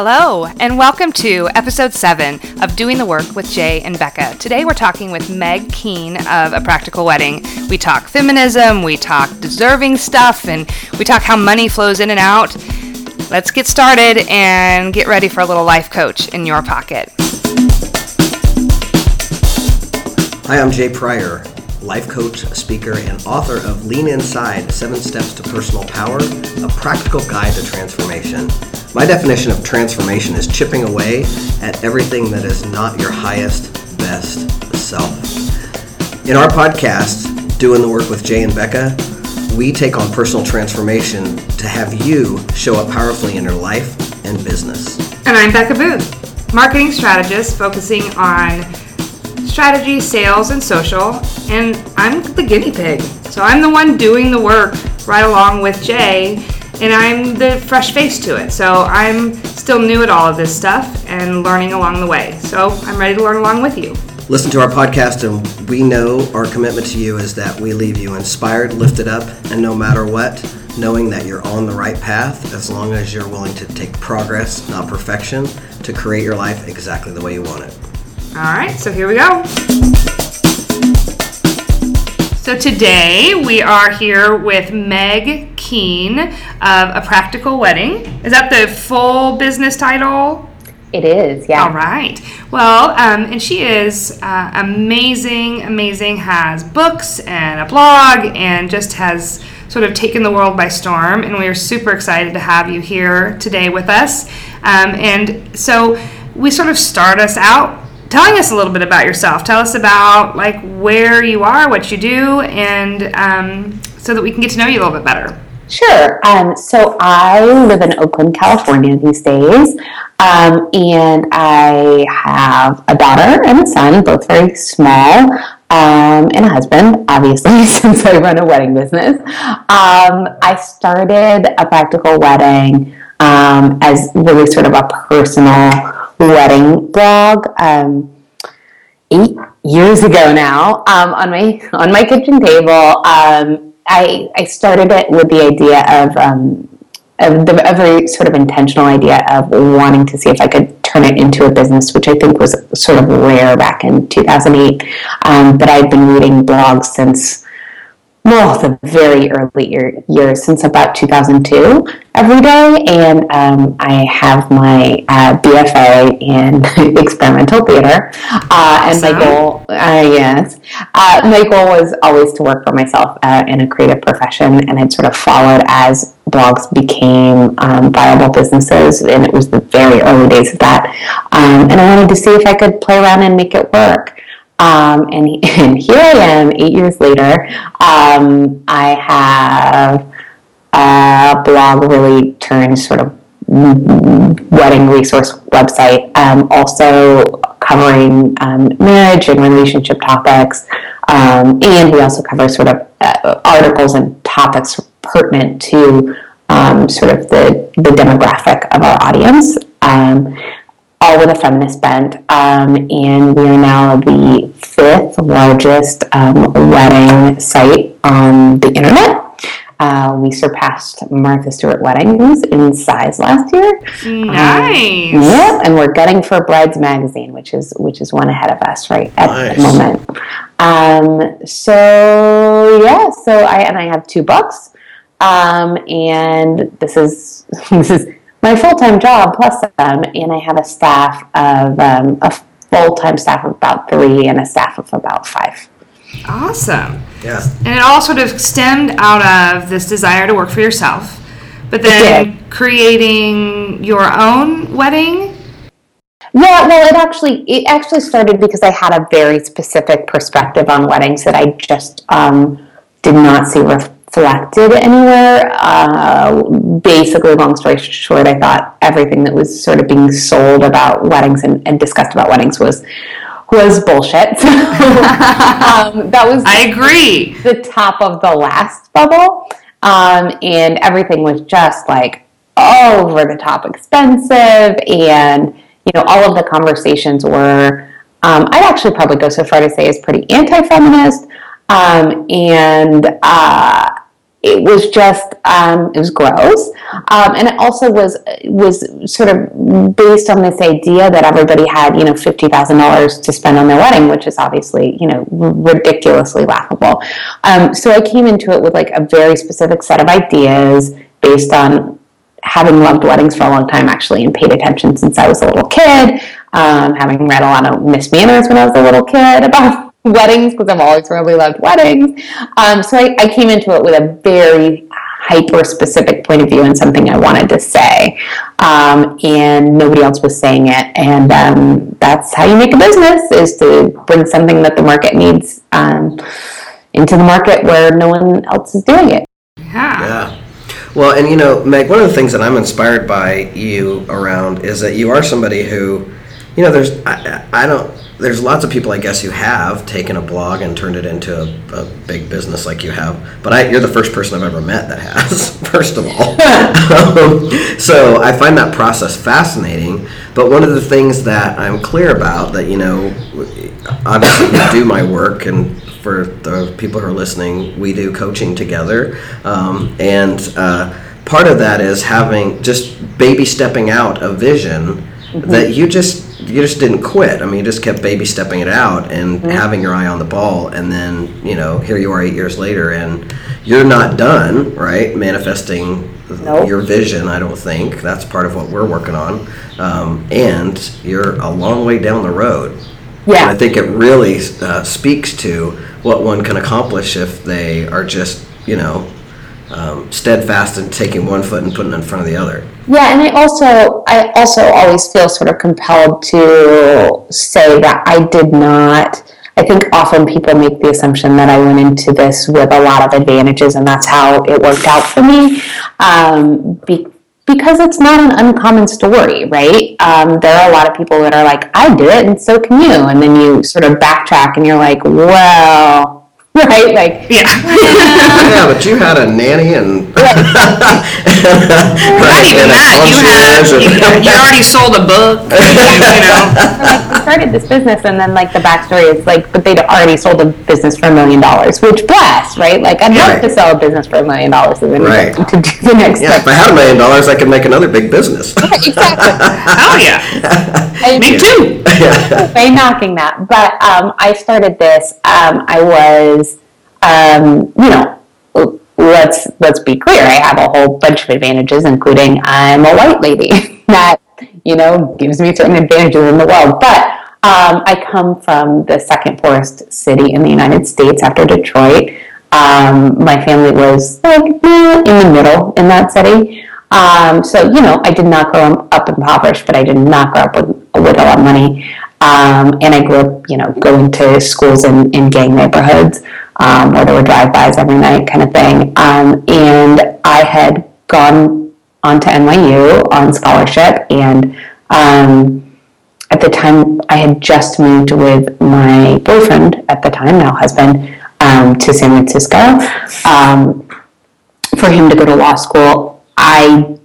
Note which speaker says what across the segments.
Speaker 1: Hello, and welcome to episode 7 of Doing the Work with Jay and Becca. Today we're talking with Meg Keene of A Practical Wedding. We talk feminism, we talk deserving stuff, and we talk how money flows in and out. Let's get started and get ready for a little life coach in your pocket.
Speaker 2: Hi, I'm Jay Pryor, life coach, speaker, and author of Lean Inside Seven Steps to Personal Power, a practical guide to transformation. My definition of transformation is chipping away at everything that is not your highest, best self. In our podcast, Doing the Work with Jay and Becca, we take on personal transformation to have you show up powerfully in your life and business.
Speaker 1: And I'm Becca Booth, marketing strategist focusing on strategy, sales, and social. And I'm the guinea pig. So I'm the one doing the work right along with Jay and I'm the fresh face to it. So I'm still new at all of this stuff and learning along the way. So I'm ready to learn along with you.
Speaker 2: Listen to our podcast, and we know our commitment to you is that we leave you inspired, lifted up, and no matter what, knowing that you're on the right path as long as you're willing to take progress, not perfection, to create your life exactly the way you want it.
Speaker 1: All right, so here we go. So today we are here with Meg Keene of A Practical Wedding. Is that the full business title?
Speaker 3: It is, yeah.
Speaker 1: All right. Well, um, and she is uh, amazing, amazing, has books and a blog and just has sort of taken the world by storm. And we are super excited to have you here today with us. Um, and so we sort of start us out telling us a little bit about yourself. Tell us about like where you are, what you do, and um, so that we can get to know you a little bit better.
Speaker 3: Sure. Um, so I live in Oakland, California these days, um, and I have a daughter and a son, both very small, um, and a husband, obviously, since I run a wedding business. Um, I started a practical wedding um, as really sort of a personal wedding blog um, eight years ago now um, on my on my kitchen table. Um, I I started it with the idea of um, of the, a very sort of intentional idea of wanting to see if I could turn it into a business, which I think was sort of rare back in 2008. Um, but I'd been reading blogs since well, the very early year, years, since about 2002, every day. And um, I have my uh, BFA in experimental theater. Uh, and my goal, uh, yes, uh, my goal was always to work for myself uh, in a creative profession. And it sort of followed as blogs became um, viable businesses. And it was the very early days of that. Um, and I wanted to see if I could play around and make it work. Um, and, and, here I am, eight years later. Um, I have a blog really turned sort of wedding resource website, um, also covering um, marriage and relationship topics. Um, and we also cover sort of uh, articles and topics pertinent to um, sort of the, the demographic of our audience all with a feminist bent. Um, and we are now the fifth largest um, wedding site on the internet. Uh, we surpassed Martha Stewart Weddings in size last year.
Speaker 1: Nice.
Speaker 3: Um, yeah, and we're getting for Brides Magazine, which is which is one ahead of us right at nice. the moment. Um, so yeah, so I and I have two books, um, and this is this is my full time job plus them, and I have a staff of um, a full time staff of about three and a staff of about five.
Speaker 1: Awesome. Yeah. And it all sort of stemmed out of this desire to work for yourself, but then creating your own wedding.
Speaker 3: Yeah, well, it actually it actually started because I had a very specific perspective on weddings that I just um, did not see ref- selected anywhere. Uh, basically, long story short, I thought everything that was sort of being sold about weddings and, and discussed about weddings was was bullshit. um, that was
Speaker 1: I agree.
Speaker 3: The top of the last bubble, um, and everything was just like over the top expensive, and you know all of the conversations were. Um, I'd actually probably go so far to say is pretty anti-feminist. Um, and uh, it was just um, it was gross, um, and it also was was sort of based on this idea that everybody had you know fifty thousand dollars to spend on their wedding, which is obviously you know ridiculously laughable. Um, so I came into it with like a very specific set of ideas based on having loved weddings for a long time actually and paid attention since I was a little kid, um, having read a lot of Miss Manners when I was a little kid about weddings because I've always really loved weddings. Um, so I, I, came into it with a very hyper specific point of view and something I wanted to say. Um, and nobody else was saying it. And um, that's how you make a business is to bring something that the market needs um, into the market where no one else is doing it.
Speaker 1: Yeah.
Speaker 2: Yeah. Well, and you know, Meg, one of the things that I'm inspired by you around is that you are somebody who, you know, there's, I, I don't, there's lots of people, I guess, who have taken a blog and turned it into a, a big business like you have. But I, you're the first person I've ever met that has, first of all. um, so I find that process fascinating. But one of the things that I'm clear about that, you know, obviously you do my work, and for the people who are listening, we do coaching together. Um, and uh, part of that is having just baby stepping out a vision mm-hmm. that you just you just didn't quit. I mean, you just kept baby stepping it out and mm-hmm. having your eye on the ball. And then, you know, here you are eight years later, and you're not done, right? Manifesting nope. your vision, I don't think. That's part of what we're working on. Um, and you're a long way down the road.
Speaker 3: Yeah.
Speaker 2: And I think it really uh, speaks to what one can accomplish if they are just, you know, um, steadfast in taking one foot and putting it in front of the other.
Speaker 3: Yeah, and I also I also always feel sort of compelled to say that I did not. I think often people make the assumption that I went into this with a lot of advantages, and that's how it worked out for me. Um, be, because it's not an uncommon story, right? Um, there are a lot of people that are like, I did it, and so can you. And then you sort of backtrack and you're like, well, right? Like,
Speaker 1: yeah.
Speaker 2: yeah, but you had a nanny and.
Speaker 1: right, Not even that. You had, you, you already sold a book. you know.
Speaker 3: Like, we started this business, and then like the backstory is like, but they'd already sold a business for a million dollars, which bless, right? Like, I'd love right. to sell a business for a million dollars and then right. to do the next.
Speaker 2: Yeah, step. if I had a million dollars, I could make another big business.
Speaker 3: exactly.
Speaker 1: oh yeah. Me too.
Speaker 3: By knocking that, but um, I started this. Um, I was um, you know, let's let's be clear. I have a whole bunch of advantages, including I'm a white lady. that you know gives me certain advantages in the world. But um, I come from the second poorest city in the United States after Detroit. Um, my family was like in the middle in that city. Um, so you know, I did not grow up impoverished, but I did not grow up with, with a lot of money. Um, and I grew up, you know, going to schools in, in gang neighborhoods um, where there were drive-bys every night kind of thing. Um, and I had gone on to NYU on scholarship and um, at the time I had just moved with my boyfriend at the time, now husband, um, to San Francisco um, for him to go to law school. I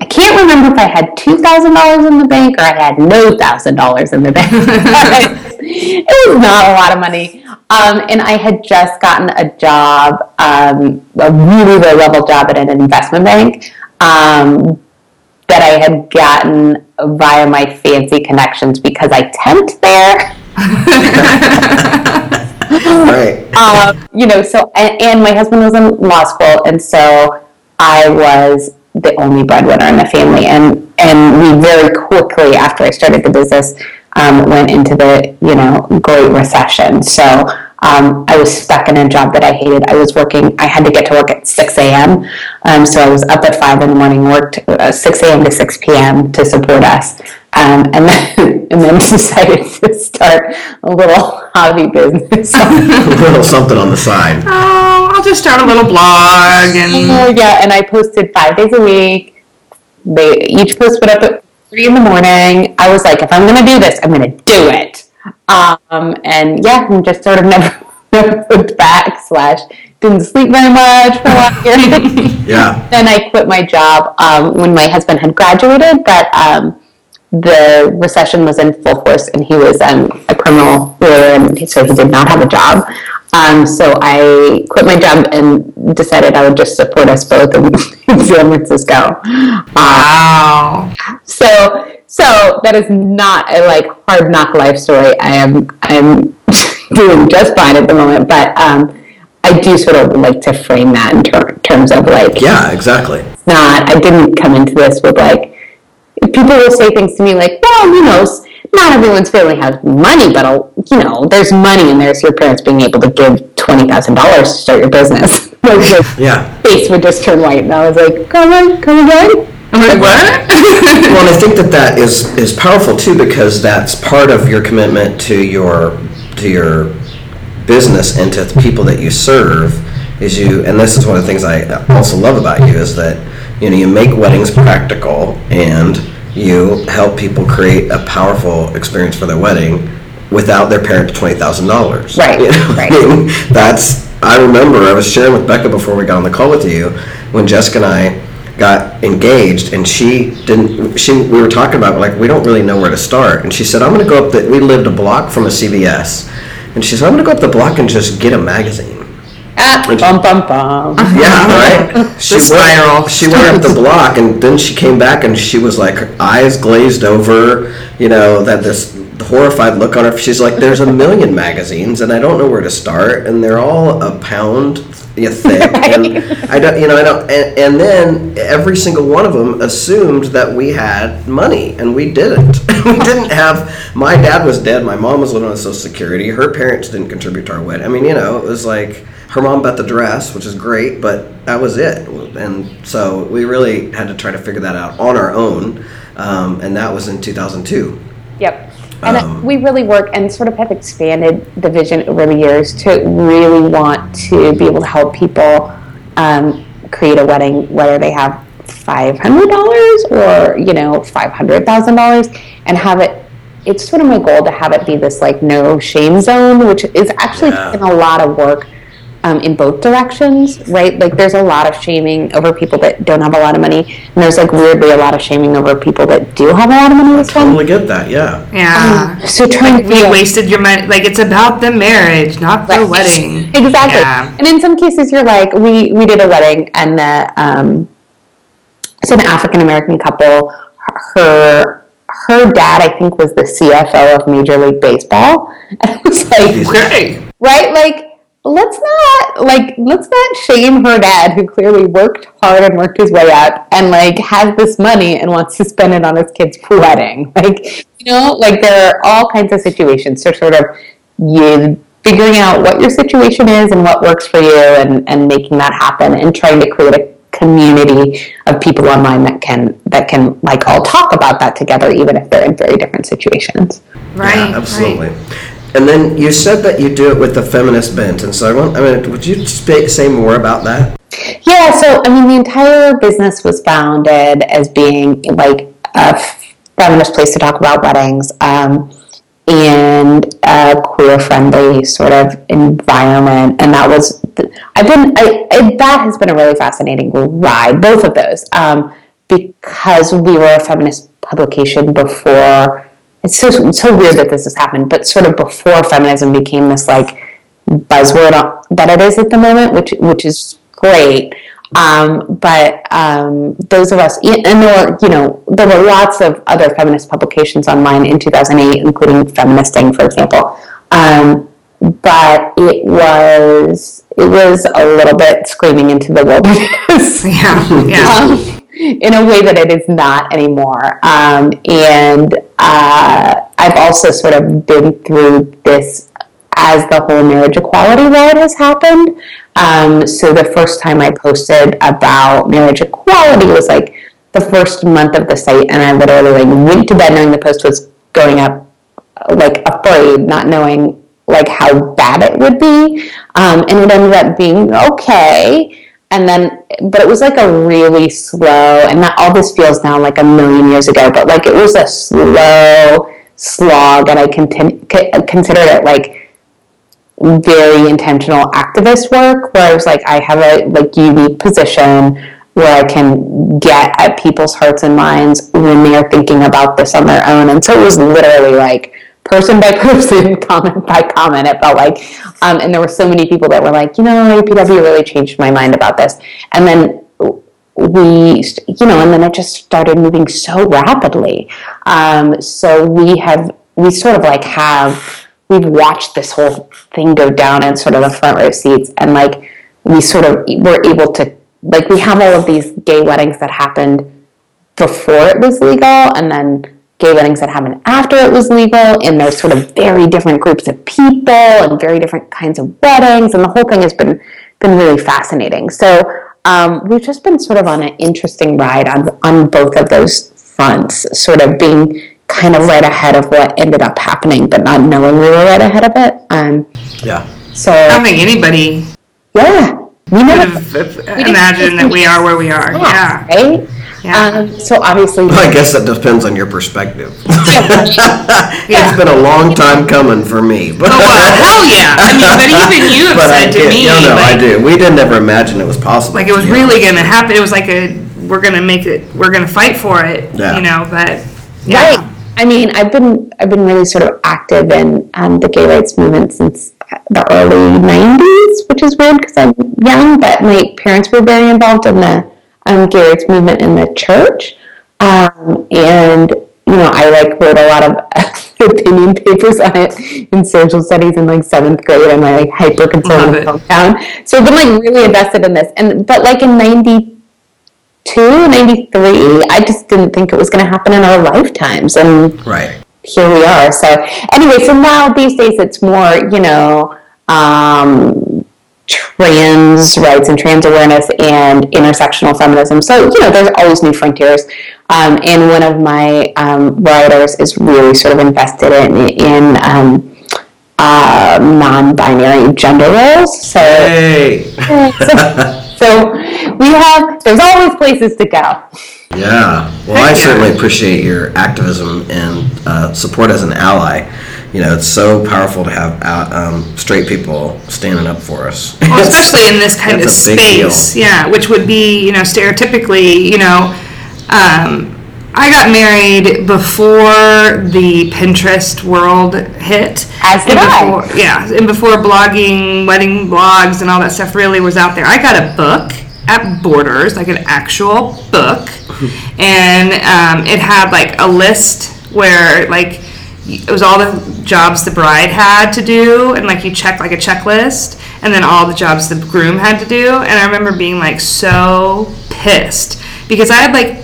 Speaker 3: I can't remember if I had two thousand dollars in the bank or I had no thousand dollars in the bank. it was not a lot of money, um, and I had just gotten a job, um, a really low level job at an investment bank um, that I had gotten via my fancy connections because I temped there.
Speaker 2: right.
Speaker 3: Um, you know, so and, and my husband was in law school, and so I was the only breadwinner in the family. And and we very quickly after I started the business um, went into the you know Great Recession. So um, I was stuck in a job that I hated. I was working. I had to get to work at 6 a.m. Um, so I was up at five in the morning, worked uh, 6 a.m. to 6 p.m. to support us, um, and then and then decided to start a little hobby business.
Speaker 2: a little something on the side.
Speaker 1: Oh, I'll just start a little blog and.
Speaker 3: Oh yeah, and I posted five days a week. They each post went up at three in the morning. I was like, if I'm going to do this, I'm going to do it. Um, and yeah, and just sort of never, never looked back. Slash, didn't sleep very much for a while.
Speaker 2: yeah.
Speaker 3: Then I quit my job um, when my husband had graduated, but um, the recession was in full force, and he was um, a criminal lawyer, and so he did not have a job. Um, so I quit my job and decided I would just support us both in, in San Francisco.
Speaker 1: Wow.
Speaker 3: so so that is not a like hard knock life story. I am I'm doing just fine at the moment, but um, I do sort of like to frame that in ter- terms of like
Speaker 2: Yeah, exactly.
Speaker 3: not. I didn't come into this with like people will say things to me like, well, you know, not everyone's family has money, but you know, there's money and there's your parents being able to give twenty thousand dollars to start your business. like,
Speaker 2: Yeah.
Speaker 3: face would just turn white, and I was like, come on, come again.
Speaker 1: I'm like, what?
Speaker 2: Well, and I think that that is is powerful too because that's part of your commitment to your to your business and to the people that you serve is you and this is one of the things I also love about you is that you know you make weddings practical and you help people create a powerful experience for their wedding without their parent to twenty thousand dollars.
Speaker 3: Right, right.
Speaker 2: I mean, that's I remember I was sharing with Becca before we got on the call with you when Jessica and I got engaged and she didn't she we were talking about like we don't really know where to start and she said I'm going to go up the we lived a block from a CVS and she said I'm going to go up the block and just get a magazine.
Speaker 3: Ah, bum bum bum.
Speaker 2: Yeah, right. She
Speaker 1: spiral.
Speaker 2: Went, she went up the block, and then she came back, and she was like, her eyes glazed over. You know, that this horrified look on her. She's like, "There's a million magazines, and I don't know where to start, and they're all a pound yeah, thick, and I don't, you know, I don't." And, and then every single one of them assumed that we had money, and we didn't. we didn't have. My dad was dead. My mom was living on Social Security. Her parents didn't contribute to our wedding. I mean, you know, it was like her mom bought the dress, which is great, but that was it. And so we really had to try to figure that out on our own, um, and that was in 2002.
Speaker 3: Yep. And uh,
Speaker 2: Um,
Speaker 3: we really work and sort of have expanded the vision over the years to really want to be able to help people um, create a wedding, whether they have five hundred dollars or you know five hundred thousand dollars, and have it. It's sort of my goal to have it be this like no shame zone, which is actually
Speaker 2: Yeah.
Speaker 3: a lot of work um, in both directions, right? Like there's a lot of shaming over people that don't have a lot of money, and there's like weirdly a lot of shaming over people that do have a lot of money to spend.
Speaker 2: Totally get that, yeah.
Speaker 1: Yeah.
Speaker 3: So trying to
Speaker 1: We wasted your money. Like it's about the marriage, not the
Speaker 3: Right.
Speaker 1: wedding.
Speaker 3: Exactly.
Speaker 1: Yeah.
Speaker 3: And in some cases, you're like, we we did a wedding, and the um, it's an African American couple. Her her dad, I think, was the CFO of Major League Baseball, and it was like,
Speaker 1: Okay.
Speaker 3: right, like. Let's not like let's not shame her dad who clearly worked hard and worked his way up and like has this money and wants to spend it on his kid's wedding. Like you know, like there are all kinds of situations. So sort of you figuring out what your situation is and what works for you and, and making that happen and trying to create a community of people online that can that can like all talk about that together even if they're in very different situations.
Speaker 1: Right.
Speaker 2: yeah, absolutely.
Speaker 1: right.
Speaker 2: And then you said that you do it with the feminist bent, and so I want, I mean, would you sp- say more about that?
Speaker 3: Yeah, so I mean, the entire business was founded as being like a feminist place to talk about weddings um, and a queer friendly sort of environment. And that was, I've been, I, I, that has been a really fascinating ride, both of those, um, because we were a feminist publication before. It's so, it's so weird that this has happened, but sort of before feminism became this like buzzword that it is at the moment, which which is great. Um, but um, those of us, and there were, you know, there were lots of other feminist publications online in 2008, including Feministing, for example. Um, but it was it was a little bit screaming into the wilderness
Speaker 1: Yeah. Yeah.
Speaker 3: um, in a way that it is not anymore. Um, and uh, I've also sort of been through this as the whole marriage equality ride has happened. Um, so the first time I posted about marriage equality was like the first month of the site, and I literally like went to bed knowing the post was going up, like afraid, not knowing like how bad it would be. Um, and it ended up being okay and then but it was like a really slow and not all this feels now like a million years ago but like it was a slow slog and i contin- c- considered it like very intentional activist work where i was like i have a like unique position where i can get at people's hearts and minds when they're thinking about this on their own. And so it was literally like person by person, comment by comment. It felt like, um, and there were so many people that were like, you know, APW really changed my mind about this. And then we, you know, and then it just started moving so rapidly. Um, so we have, we sort of like have, we've watched this whole thing go down in sort of the front row seats, and like we sort of were able to, like, we have all of these gay weddings that happened before it was legal, and then gay weddings that happened after it was legal, and there's sort of very different groups of people and very different kinds of weddings, and the whole thing has been been really fascinating. So um, we've just been sort of on an interesting ride on on both of those fronts, sort of being kind of right ahead of what ended up happening, but not knowing we were right ahead of it. Um,
Speaker 2: Yeah.
Speaker 3: so
Speaker 1: I don't think anybody
Speaker 3: yeah, we never
Speaker 1: have imagined that we are where we are. Yeah.
Speaker 3: right.
Speaker 1: Yeah.
Speaker 3: Um, so obviously,
Speaker 2: Well, I guess that depends on your perspective.
Speaker 1: Yeah.
Speaker 2: It's been a long time coming for me, but.
Speaker 1: Oh, well, hell yeah. I mean, but even you have
Speaker 2: But I
Speaker 1: said to
Speaker 2: get-
Speaker 1: me,
Speaker 2: No, no, I
Speaker 1: like,
Speaker 2: do. We didn't ever imagine it was possible.
Speaker 1: like it was
Speaker 2: you know?
Speaker 1: really going to happen. It was like a, we're going to make it, we're going to fight for it,
Speaker 2: Yeah.
Speaker 1: you know, but yeah.
Speaker 3: Right. I mean, I've been I've been really sort of active in um, the gay rights movement since the early '90s, which is weird because I'm young. But my parents were very involved in the um, gay rights movement in the church, um, and you know, I like wrote a lot of opinion papers on it in social studies in like seventh grade in my like hyper conservative hometown. So I've been like really invested in this, and but like in '92, '93, I just didn't think it was going to happen in our lifetimes, and
Speaker 2: Right.
Speaker 3: here we are. So anyway, so now these days it's more, you know, um, trans rights and trans awareness and intersectional feminism. So you know, there's always new frontiers. Um, and one of my um, writers is really sort of invested in in um, uh, non-binary gender roles. So,
Speaker 2: Hey.
Speaker 3: so, so we have. There's always places to go.
Speaker 2: Yeah. Well, I
Speaker 1: Heck
Speaker 2: certainly appreciate your activism and uh, support as an ally. You know, it's so powerful to have uh, um, straight people standing up for us.
Speaker 1: Well, especially in this kind of
Speaker 2: That's a
Speaker 1: space, yeah, which would be, you know, stereotypically, you know, um, I got married before the Pinterest world hit.
Speaker 3: As did
Speaker 1: and
Speaker 3: I.
Speaker 1: before, Yeah, and before blogging, wedding blogs, and all that stuff really was out there. I got a book at Borders, like an actual book, and um, it had like a list where like it was all the jobs the bride had to do, and like you check like a checklist, and then all the jobs the groom had to do. And I remember being like so pissed because I had like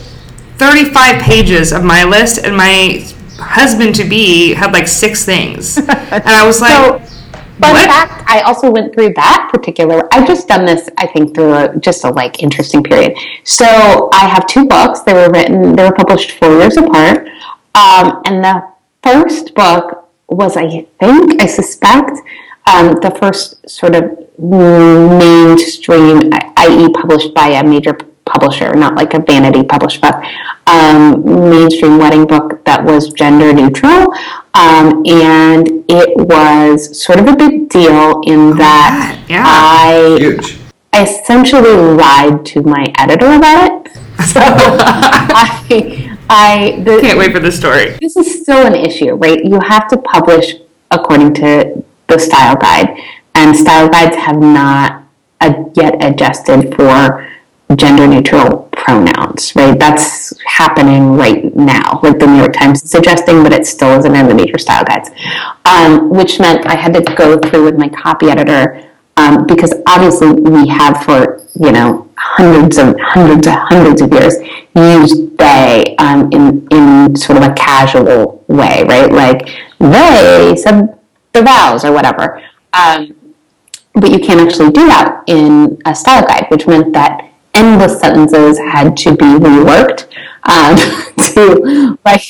Speaker 1: 35 pages of my list, and my husband to be had like six things, and I was like.
Speaker 3: So, fun
Speaker 1: What?
Speaker 3: fact, I also went through that particular. I've just done this, I think, through a, just a like interesting period. So I have two books. They were written. They were published four years apart. Um, and the first book was, I think, I suspect, um, the first sort of mainstream, i.e., published by a major publisher, not like a vanity published book, um, mainstream wedding book that was gender neutral. Um, and it was sort of a big deal in that
Speaker 1: yeah.
Speaker 3: I
Speaker 2: Huge.
Speaker 3: I essentially lied to my editor about it. So I, I the,
Speaker 1: Can't wait for the story.
Speaker 3: this is still an issue, right? You have to publish according to the style guide, and style guides have not uh, yet adjusted for gender neutral pronouns, right? That's happening right now. Like the New York Times is suggesting, but it still isn't in the major style guides, um, which meant I had to go through with my copy editor um, because obviously we have for you know hundreds of hundreds of hundreds of years used they um, in in sort of a casual way, right? Like they said the vows or whatever. Um, but you can't actually do that in a style guide, which meant that endless sentences had to be reworked um, to like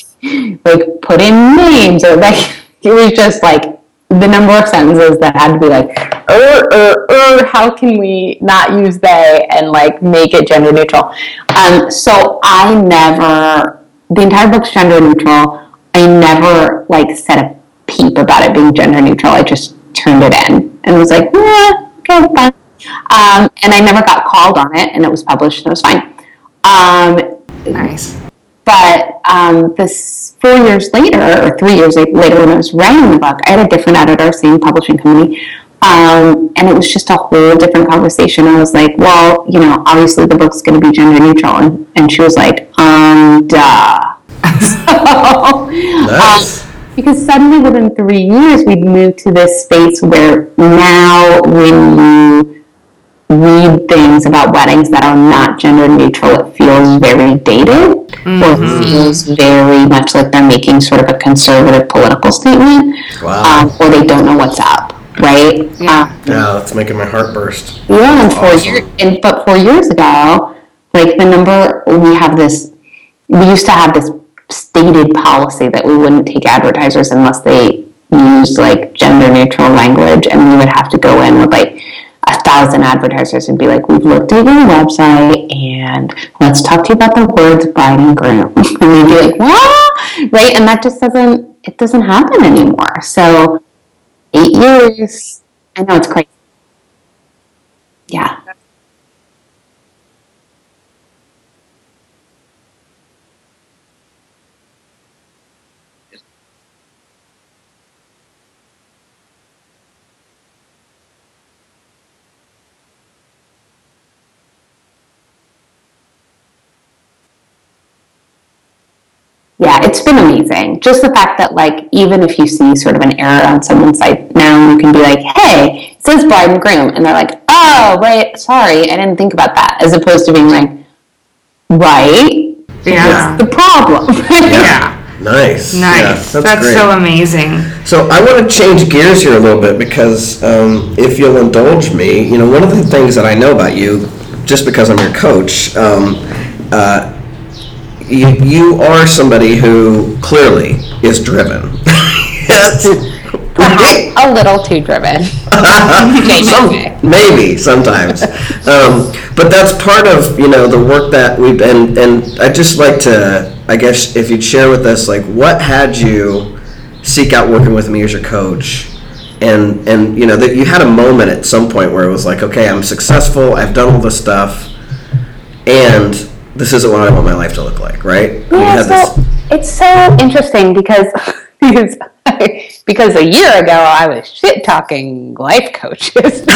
Speaker 3: like put in names or like it was just like the number of sentences that had to be like er er er how can we not use they and like make it gender neutral? Um, so i never the entire book's gender neutral. I never like said a peep about it being gender neutral. I just turned it in and was like yeah okay fine. Um, and i never got called on it and it was published and it was fine. Um,
Speaker 1: Nice.
Speaker 3: But um, this four years later, or three years later, when I was writing the book, I had a different editor, same publishing company, um, and it was just a whole different conversation. I was like, well, you know, obviously the book's going to be gender neutral, and, and she was like, um, duh. so,
Speaker 2: Nice.
Speaker 3: um, because suddenly within three years we'd moved to this space where now when you read things about weddings that are not gender neutral, it feels very dated or it feels very much like they're making sort of a conservative political statement
Speaker 2: Wow.
Speaker 3: um, or they don't know what's up, right?
Speaker 1: Yeah.
Speaker 3: Um,
Speaker 2: Yeah, that's making my heart burst.
Speaker 3: yeah, and four
Speaker 2: Awesome.
Speaker 3: years, and, but four years ago, like the number, we have this, we used to have this stated policy that we wouldn't take advertisers unless they used like gender neutral language, and we would have to go in with like a thousand advertisers and be like, we've looked at your website and let's talk to you about the words bride and groom. and we'd be like, what? Right? And that just doesn't, it doesn't happen anymore. So eight years, I know it's crazy. Yeah. Yeah, it's been amazing. Just the fact that, like, even if you see sort of an error on someone's site now, you can be like, hey, it says bride and groom. And they're like, oh, right, sorry, I didn't think about that. As opposed to being like, right?
Speaker 1: Yeah.
Speaker 3: What's the problem?
Speaker 1: Yeah.
Speaker 2: Nice.
Speaker 1: Nice.
Speaker 2: Yeah,
Speaker 1: that's
Speaker 2: that's, great.
Speaker 1: so amazing.
Speaker 2: So I want to change gears here a little bit because um, if you'll indulge me, you know, one of the things that I know about you, just because I'm your coach, um, uh, you, you are somebody who clearly is driven. Yes.
Speaker 3: a little too driven.
Speaker 2: Some, maybe sometimes, um, but that's part of you know the work that we've been. And I'd just like to, I guess, if you'd share with us, like, what had you seek out working with me as your coach, and and you know that you had a moment at some point where it was like, okay, I'm successful, I've done all this stuff, and this isn't what I want my life to look like, right?
Speaker 3: Yeah, so it's so interesting because because because a year ago I was shit talking life coaches.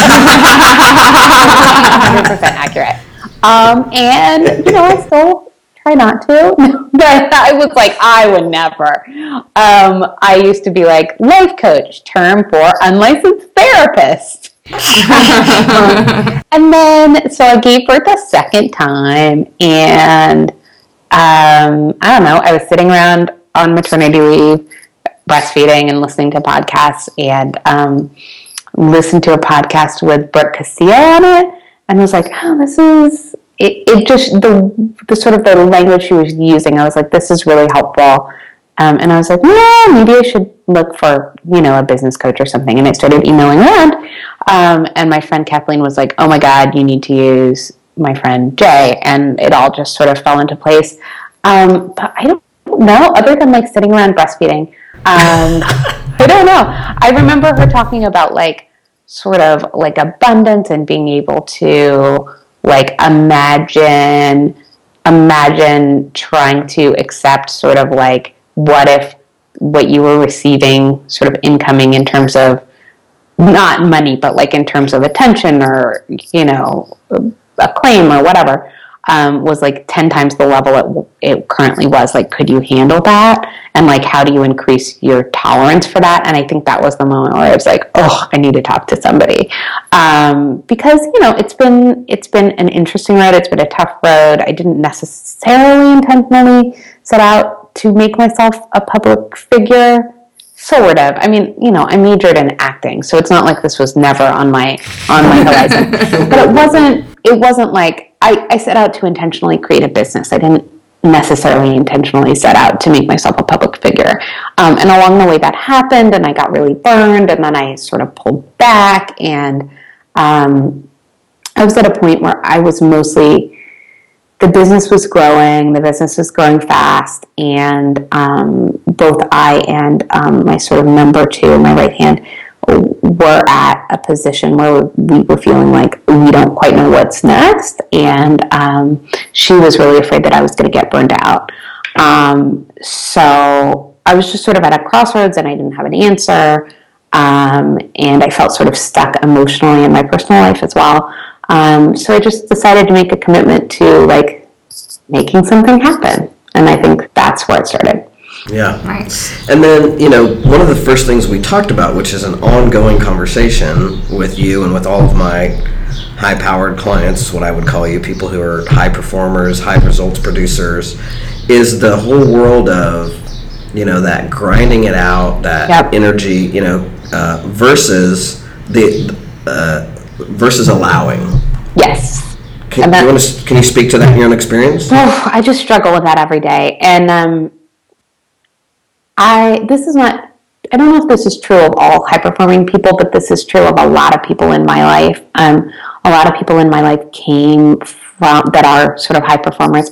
Speaker 3: Hundred percent accurate. Um, and you know I still try not to, but I was like I would never. Um, I used to be like life coach, term for unlicensed therapist. and then so I gave birth a second time and um, I don't know, I was sitting around on maternity leave, breastfeeding and listening to podcasts, and um, listened to a podcast with Brooke Castillo on it, and was like, oh, this is. It, it just the the sort of the language she was using. I was like, this is really helpful, um, and I was like, yeah, maybe I should look for you know a business coach or something. And I started emailing around, um, and my friend Kathleen was like, oh my god, you need to use my friend Jay, and it all just sort of fell into place. Um, but I don't know, other than like sitting around breastfeeding. Um, I don't know. I remember her talking about like sort of like abundance and being able to like imagine imagine trying to accept sort of like what if what you were receiving sort of incoming in terms of not money but like in terms of attention or you know acclaim or whatever um, was like 10 times the level it, it currently was. Like could you handle that? And like how do you increase your tolerance for that? And i think that was the moment where i was like oh i need to talk to somebody. Um, because you know it's been it's been an interesting road it's been a tough road. I didn't necessarily intentionally set out to make myself a public figure sort of. I mean you know i majored in acting so it's not like this was never on my on my horizon. But it wasn't it wasn't like I, I set out to intentionally create a business. I didn't necessarily intentionally set out to make myself a public figure. Um, and along the way that happened and i got really burned and then i sort of pulled back and um, i was at a point where i was mostly the business was growing, the business was growing fast, and um, both I and um, my sort of number two, my right hand, were at a position where we were feeling like we don't quite know what's next, and um, she was really afraid that I was going to get burned out. Um, so I was just sort of at a crossroads and I didn't have an answer. Um, and I felt sort of stuck emotionally in my personal life as well. Um, so I just decided to make a commitment to like making something happen. And I think that's where it started.
Speaker 2: Yeah.
Speaker 1: Nice.
Speaker 2: And then, you know, one of the first things we talked about, which is an ongoing conversation with you and with all of my high powered clients, what I would call you, people who are high performers, high results producers, is the whole world of, you know, that grinding it out, that
Speaker 3: Yep.
Speaker 2: energy, you know, uh, versus the, uh, versus allowing.
Speaker 3: Yes.
Speaker 2: Can, you want to, can you speak to that in your own experience?
Speaker 3: Oh, I just struggle with that every day. And um, I this is not I don't know if this is true of all high performing people, but this is true of a lot of people in my life. Um, a lot of people in my life came from that are sort of high performers.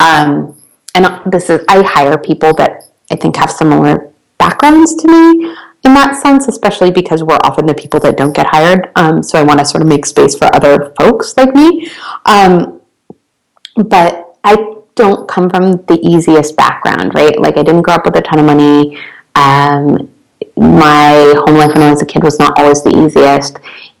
Speaker 3: Um, and this is I hire people that I think have similar backgrounds to me in that sense, especially because we're often the people that don't get hired. Um, so I want to sort of make space for other folks like me. Um, but I don't come from the easiest background, right? Like I didn't grow up with a ton of money. Um, my home life when I was a kid was not always the easiest,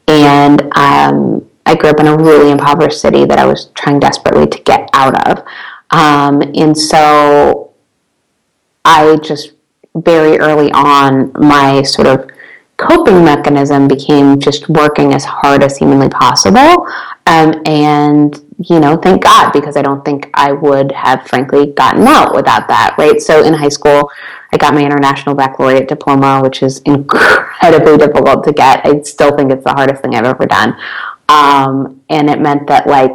Speaker 3: and um, I grew up in a really impoverished city that I was trying desperately to get out of. Um, and so I just very early on, my sort of coping mechanism became just working as hard as humanly possible. Um, and, you know, thank God, because I don't think I would have, frankly, gotten out without that, right? So in high school, I got my International Baccalaureate diploma, which is incredibly difficult to get. I still think it's the hardest thing I've ever done. Um, and it meant that, like,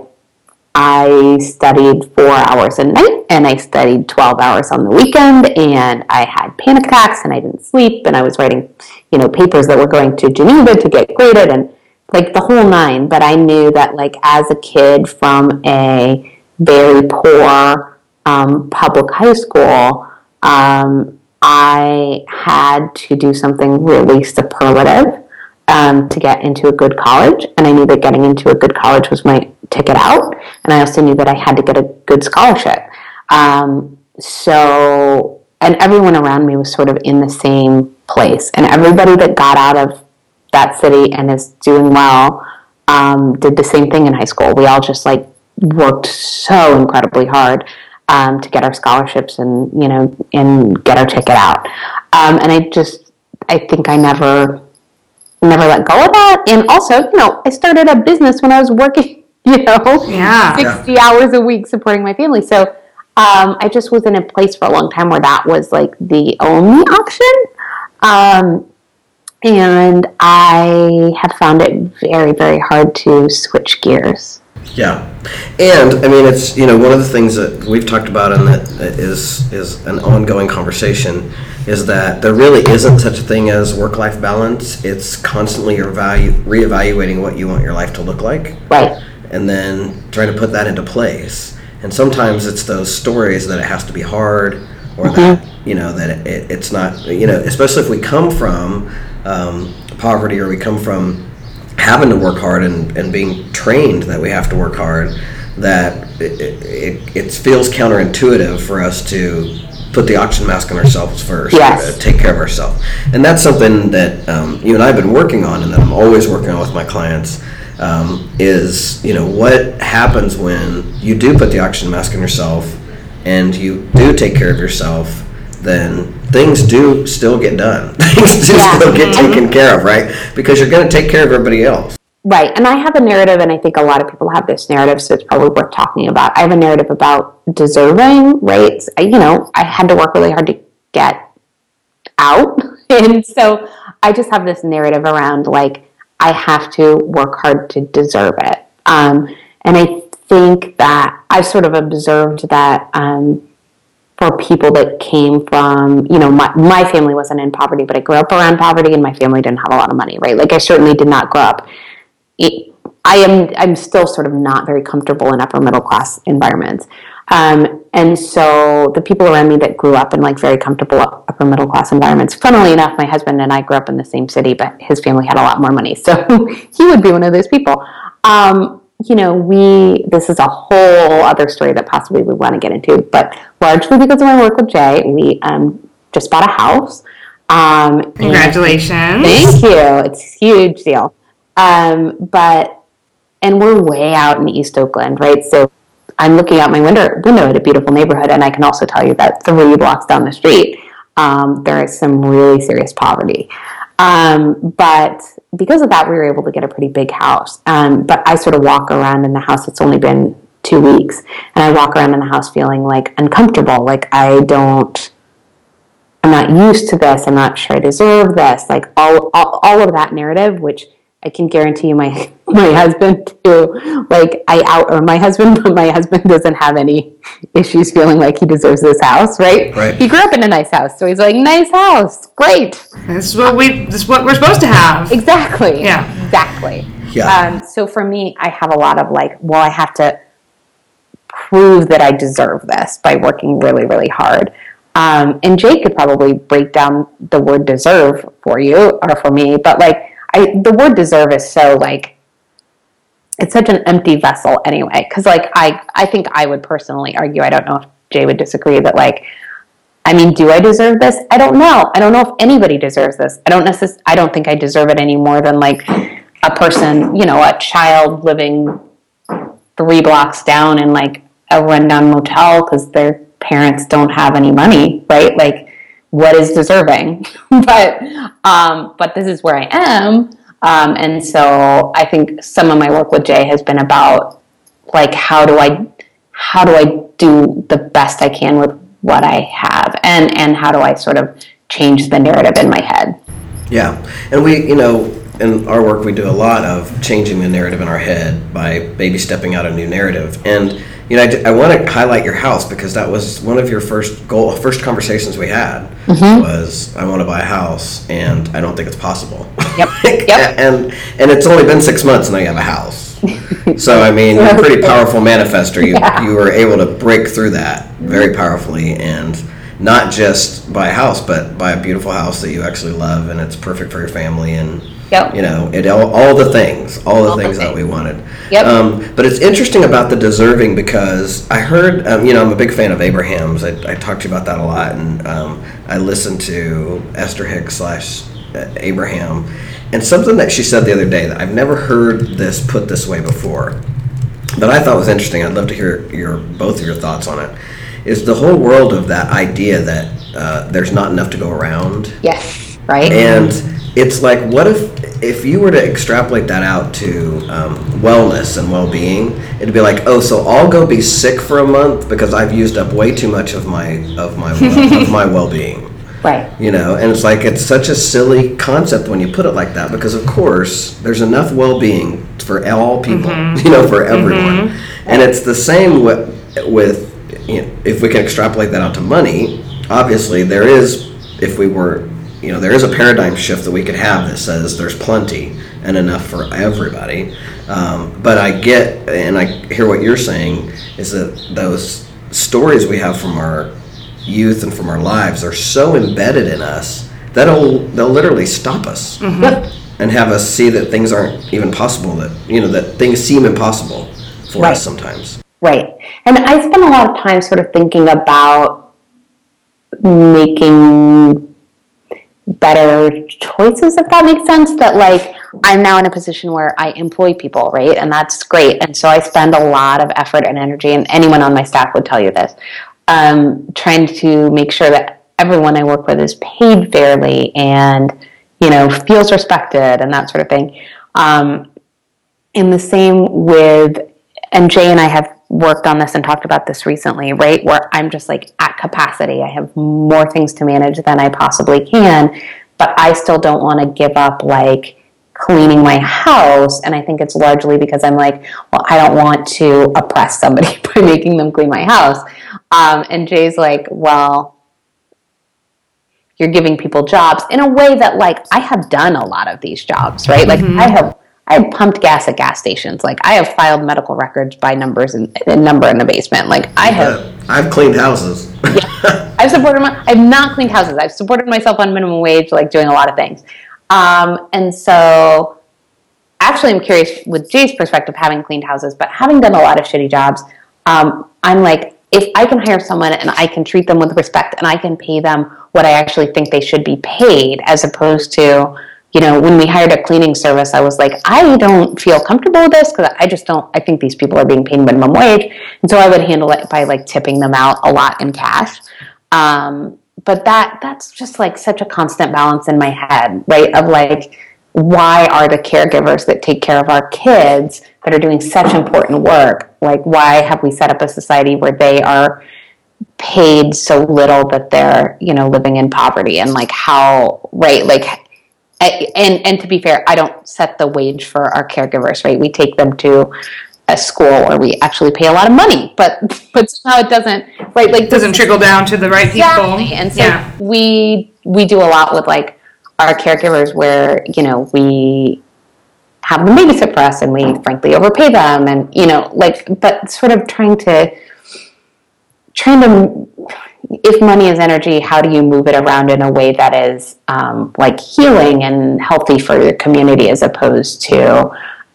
Speaker 3: I studied four hours a night and I studied 12 hours on the weekend and I had panic attacks and I didn't sleep and I was writing, you know, papers that were going to Geneva to get graded and like the whole nine. But I knew that like as a kid from a very poor um, public high school, um, I had to do something really superlative um, to get into a good college, and I knew that getting into a good college was my ticket out, and I also knew that I had to get a good scholarship. Um, so, and everyone around me was sort of in the same place, and everybody that got out of that city and is doing well um, did the same thing in high school. We all just like worked so incredibly hard um, to get our scholarships and you know and get our ticket out. Um, and I just I think I never never let go of that. And also, you know, I started a business when I was working, you know,
Speaker 1: Yeah.
Speaker 3: 60 hours a week supporting my family. So um, I just was in a place for a long time where that was like the only option. Um, and I have found it very, very hard to switch gears.
Speaker 2: Yeah, and I mean it's you know one of the things that we've talked about and that is is an ongoing conversation is that there really isn't such a thing as work life balance. It's constantly reevaluating what you want your life to look like,
Speaker 3: Right.
Speaker 2: and then trying to put that into place. And sometimes it's those stories that it has to be hard, or that mm-hmm. you know that it, it's not you know especially if we come from um, poverty or we come from having to work hard and, and being trained that we have to work hard that it, it, it feels counterintuitive for us to put the oxygen mask on ourselves first
Speaker 3: Yes.
Speaker 2: uh, take care of ourselves and that's something that um, you and i've been working on and that i'm always working on with my clients um, is you know what happens when you do put the oxygen mask on yourself and you do take care of yourself then things do still get done things do
Speaker 3: Yeah.
Speaker 2: still get taken care of right because you're going to take care of everybody else
Speaker 3: Right. And I have a narrative, and I think a lot of people have this narrative, so it's probably worth talking about. I have a narrative about deserving, right? I, you know, I had to work really hard to get out. And so I just have this narrative around like, I have to work hard to deserve it. Um, and I think that I've sort of observed that um, for people that came from, you know, my, my family wasn't in poverty, but I grew up around poverty and my family didn't have a lot of money, right? Like I certainly did not grow up. It, I am, I'm still sort of not very comfortable in upper middle class environments. Um, and so the people around me that grew up in like very comfortable upper middle class environments, funnily enough, my husband and I grew up in the same city, but his family had a lot more money. So he would be one of those people. Um, you know, we, this is a whole other story that possibly we want to get into, but largely because of my work with Jay, we um, just bought a house. Um,
Speaker 1: Congratulations.
Speaker 3: Thank you. It's a huge deal. Um, but and we're way out in East Oakland, right? So I'm looking out my window window at a beautiful neighborhood, and I can also tell you that three blocks down the street, um, there is some really serious poverty. Um, but because of that, we were able to get a pretty big house. Um, but I sort of walk around in the house. It's only been two weeks, and I walk around in the house feeling like uncomfortable, like I don't. I'm not used to this. I'm not sure I deserve this. Like all, all, all of that narrative, which I can guarantee you, my my husband too. Like I out or my husband, but my husband doesn't have any issues feeling like he deserves this house, right?
Speaker 2: Right.
Speaker 3: He grew up in a nice house, so he's like, nice house, great,
Speaker 1: This is what we. This is what we're supposed to have.
Speaker 3: exactly,
Speaker 1: Yeah.
Speaker 3: exactly.
Speaker 2: Yeah.
Speaker 3: Um, so for me, I have a lot of like, well, I have to prove that I deserve this by working really, really hard. Um, and Jake could probably break down the word deserve for you or for me, but like, I the word deserve is so like it's such an empty vessel anyway. Because like I I think I would personally argue. I don't know if Jay would disagree that like. I mean, do I deserve this? I don't know. I don't know if anybody deserves this. I don't necess- I don't think I deserve it any more than like a person, you know, a child living three blocks down in like a rundown motel because their parents don't have any money, right? Like, what is deserving? but um, but this is where I am, um, and so I think some of my work with Jay has been about like how do I how do I do the best I can with what I have, and and how do I sort of change the narrative in my head.
Speaker 2: Yeah, and we, you know, in our work, we do a lot of changing the narrative in our head by baby stepping out a new narrative. And you know, I, want to highlight your house because that was one of your first goal, first conversations we had mm-hmm. was I want to buy a house, and I don't think it's possible.
Speaker 3: Yep. Yep.
Speaker 2: and and it's only been six months, and now you have a house. so I mean, you're a pretty powerful manifester. You
Speaker 3: Yeah.
Speaker 2: you were able to break through that very powerfully and not just buy a house, but buy a beautiful house that you actually love and it's perfect for your family and
Speaker 3: Yep.
Speaker 2: you know it all, all the things, all the
Speaker 3: All the
Speaker 2: things that we wanted.
Speaker 3: Yep.
Speaker 2: Um, but it's interesting about the deserving because I heard, um, you know, I'm a big fan of Abraham's. I, I talked to you about that a lot, and um, I listened to Esther Hicks slash uh, Abraham, and something that she said the other day that I've never heard this put this way before that I thought was interesting. I'd love to hear your both of your thoughts on it. Is the whole world of that idea that uh, there's not enough to go around,
Speaker 3: Yes. Right.
Speaker 2: and it's like, what if if you were to extrapolate that out to um, wellness and well-being? It'd be like, oh, so I'll go be sick for a month because I've used up way too much of my of my of my well-being
Speaker 3: right.
Speaker 2: you know and it's like it's such a silly concept when you put it like that because of course there's enough well-being for all people you know for everyone and it's the same with, with you know, if we can extrapolate that out to money obviously there is if we were you know there is a paradigm shift that we could have that says there's plenty and enough for everybody um, but i get and i hear what you're saying is that those stories we have from our youth and from our lives are so embedded in us that it'll, they'll literally stop us
Speaker 3: Yep.
Speaker 2: and have us see that things aren't even possible that you know that things seem impossible for
Speaker 3: Right.
Speaker 2: us sometimes
Speaker 3: Right. And I spend a lot of time sort of thinking about making better choices, if that makes sense. That, like, I'm now in a position where I employ people, right? And that's great. And so I spend a lot of effort and energy, and anyone on my staff would tell you this, um, trying to make sure that everyone I work with is paid fairly and, you know, feels respected and that sort of thing. Um, in the same with and Jay and I have worked on this and talked about this recently, right? Where I'm just like at capacity. I have more things to manage than I possibly can, but I still don't want to give up like cleaning my house. And I think it's largely because I'm like, well, I don't want to oppress somebody by making them clean my house. Um, and Jay's like, well, you're giving people jobs in a way that like I have done a lot of these jobs, right? Like I have I have pumped gas at gas stations. Like I have filed medical records by numbers and, and number in the basement. Like I have
Speaker 2: Uh, i've cleaned houses
Speaker 3: I've supported my I've not cleaned houses. I've supported myself on minimum wage, like doing a lot of things. Um, and so actually, I'm curious with Jay's perspective, having cleaned houses, but having done a lot of shitty jobs, um, I'm like, if I can hire someone and I can treat them with respect and I can pay them what I actually think they should be paid, as opposed to, you know, when we hired a cleaning service, I was like, I don't feel comfortable with this because I just don't, I think these people are being paid minimum wage. And so I would handle it by like tipping them out a lot in cash. Um, but that, that's just like such a constant balance in my head, right? Of like, why are the caregivers that take care of our kids that are doing such important work like why have we set up a society where they are paid so little that they're you know living in poverty and like how right like and and to be fair i don't set the wage for our caregivers right we take them to a school where we actually pay a lot of money but but somehow it doesn't right like
Speaker 1: doesn't trickle down to the right people
Speaker 3: exactly. and so yeah. we we do a lot with like our caregivers where you know we have them babysit for us and we frankly overpay them and you know like but sort of trying to trying to if money is energy how do you move it around in a way that is um, like healing and healthy for your community as opposed to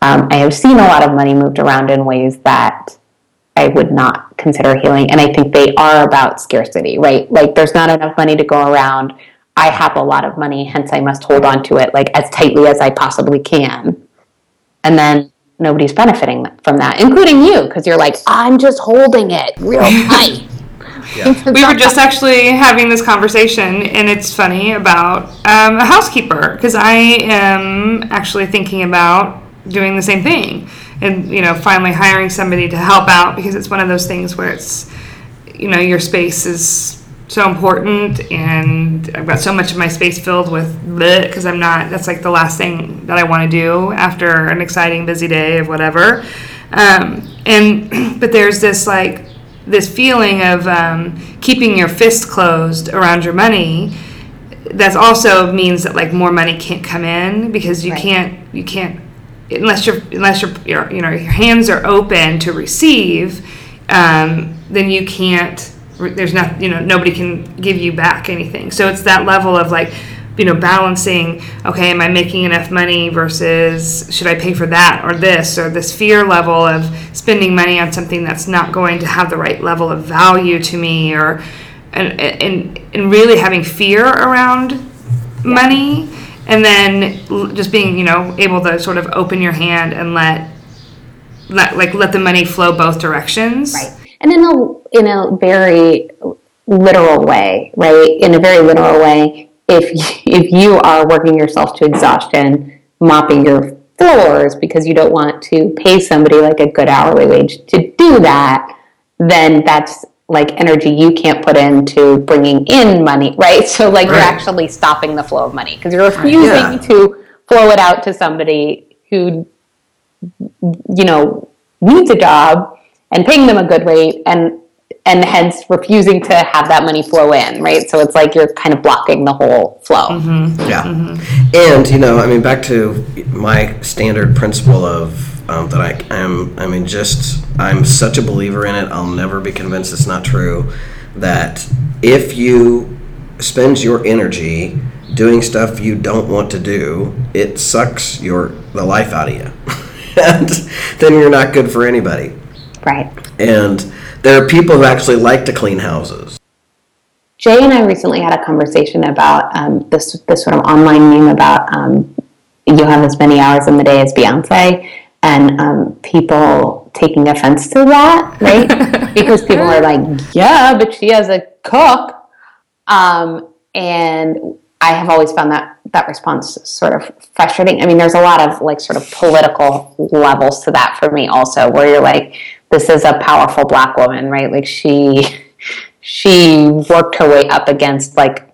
Speaker 3: um, i have seen a lot of money moved around in ways that i would not consider healing and i think they are about scarcity right like there's not enough money to go around I have a lot of money, hence I must hold on to it like as tightly as I possibly can. And then nobody's benefiting from that, including you, because you're like, I'm just holding it real tight.
Speaker 1: Yeah. we were just actually having this conversation, and it's funny about um, a housekeeper because I am actually thinking about doing the same thing, and you know, finally hiring somebody to help out because it's one of those things where it's, you know, your space is so important and I've got so much of my space filled with because I'm not that's like the last thing that I want to do after an exciting busy day of whatever um, and but there's this like this feeling of um, keeping your fist closed around your money that also means that like more money can't come in because you right. can't you can't unless you're unless you're, you're, you know your hands are open to receive um, then you can't there's not you know nobody can give you back anything so it's that level of like you know balancing okay am i making enough money versus should i pay for that or this or this fear level of spending money on something that's not going to have the right level of value to me or and and, and really having fear around yeah. money and then just being you know able to sort of open your hand and let let like let the money flow both directions
Speaker 3: right and in a in a very literal way, right? In a very literal way, if if you are working yourself to exhaustion, mopping your floors because you don't want to pay somebody like a good hourly wage to do that, then that's like energy you can't put into bringing in money, right? So like right. you're actually stopping the flow of money because you're refusing yeah. to flow it out to somebody who you know needs a job and paying them a good rate and and hence refusing to have that money flow in, right? So it's like you're kind of blocking the whole flow.
Speaker 2: Mm-hmm. Yeah. Mm-hmm. And, you know, I mean, back to my standard principle of um, that I am, I mean, just, I'm such a believer in it, I'll never be convinced it's not true, that if you spend your energy doing stuff you don't want to do, it sucks your the life out of you. and then you're not good for anybody.
Speaker 3: Right.
Speaker 2: And there are people who actually like to clean houses.
Speaker 3: Jay and I recently had a conversation about um, this this sort of online meme about um, you have as many hours in the day as Beyonce, and um, people taking offense to that, right? because people are like, "Yeah, but she has a cook," um, and I have always found that that response sort of frustrating. I mean, there's a lot of like sort of political levels to that for me, also, where you're like, this is a powerful black woman, right? Like she she worked her way up against like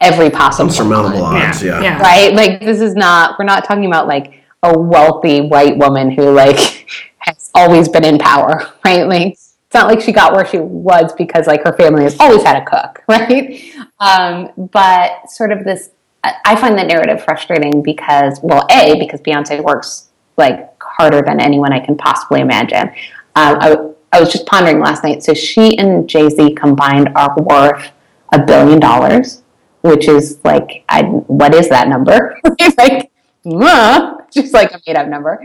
Speaker 3: every possible
Speaker 2: unsurmountable odds, yeah.
Speaker 3: yeah. Right? Like this is not we're not talking about like a wealthy white woman who like has always been in power, right? Like it's not like she got where she was because like her family has always had a cook, right? Um, but sort of this I find that narrative frustrating because well, A, because Beyonce works like harder than anyone I can possibly imagine. Um, I, was just pondering last night. So she and Jay Z combined are worth a billion dollars, which is like, I, what is that number? like, uh, just like a made up number.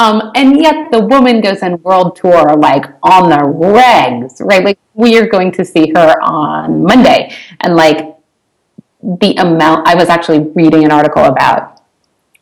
Speaker 3: Um, and yet the woman goes on world tour like on the regs, right? Like we are going to see her on Monday, and like the amount. I was actually reading an article about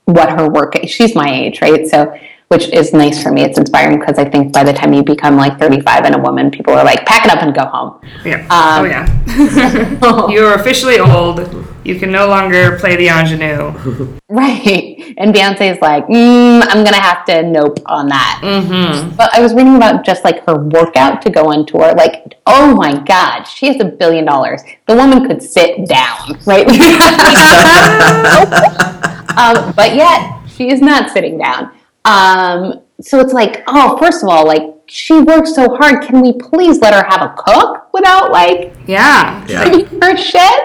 Speaker 3: what her work. She's my age, right? So which is nice for me. It's inspiring because I think by the time you become like 35 and a woman, people are like, pack it up and go home.
Speaker 1: Yeah. oh,
Speaker 3: Um,
Speaker 1: yeah. You're officially old. You can no longer play the ingenue.
Speaker 3: Right. And Beyonce is like, mm, I'm going to have to nope on that.
Speaker 1: Mm-hmm.
Speaker 3: But I was reading about just like her workout to go on tour. Like, oh my God, she has a billion dollars. The woman could sit down, right? um, but yet, she is not sitting down. Um, so it's like, oh, first of all, like, she works so hard. Can we please let her have a cook without like
Speaker 1: Yeah.
Speaker 2: Yeah.
Speaker 3: her shit?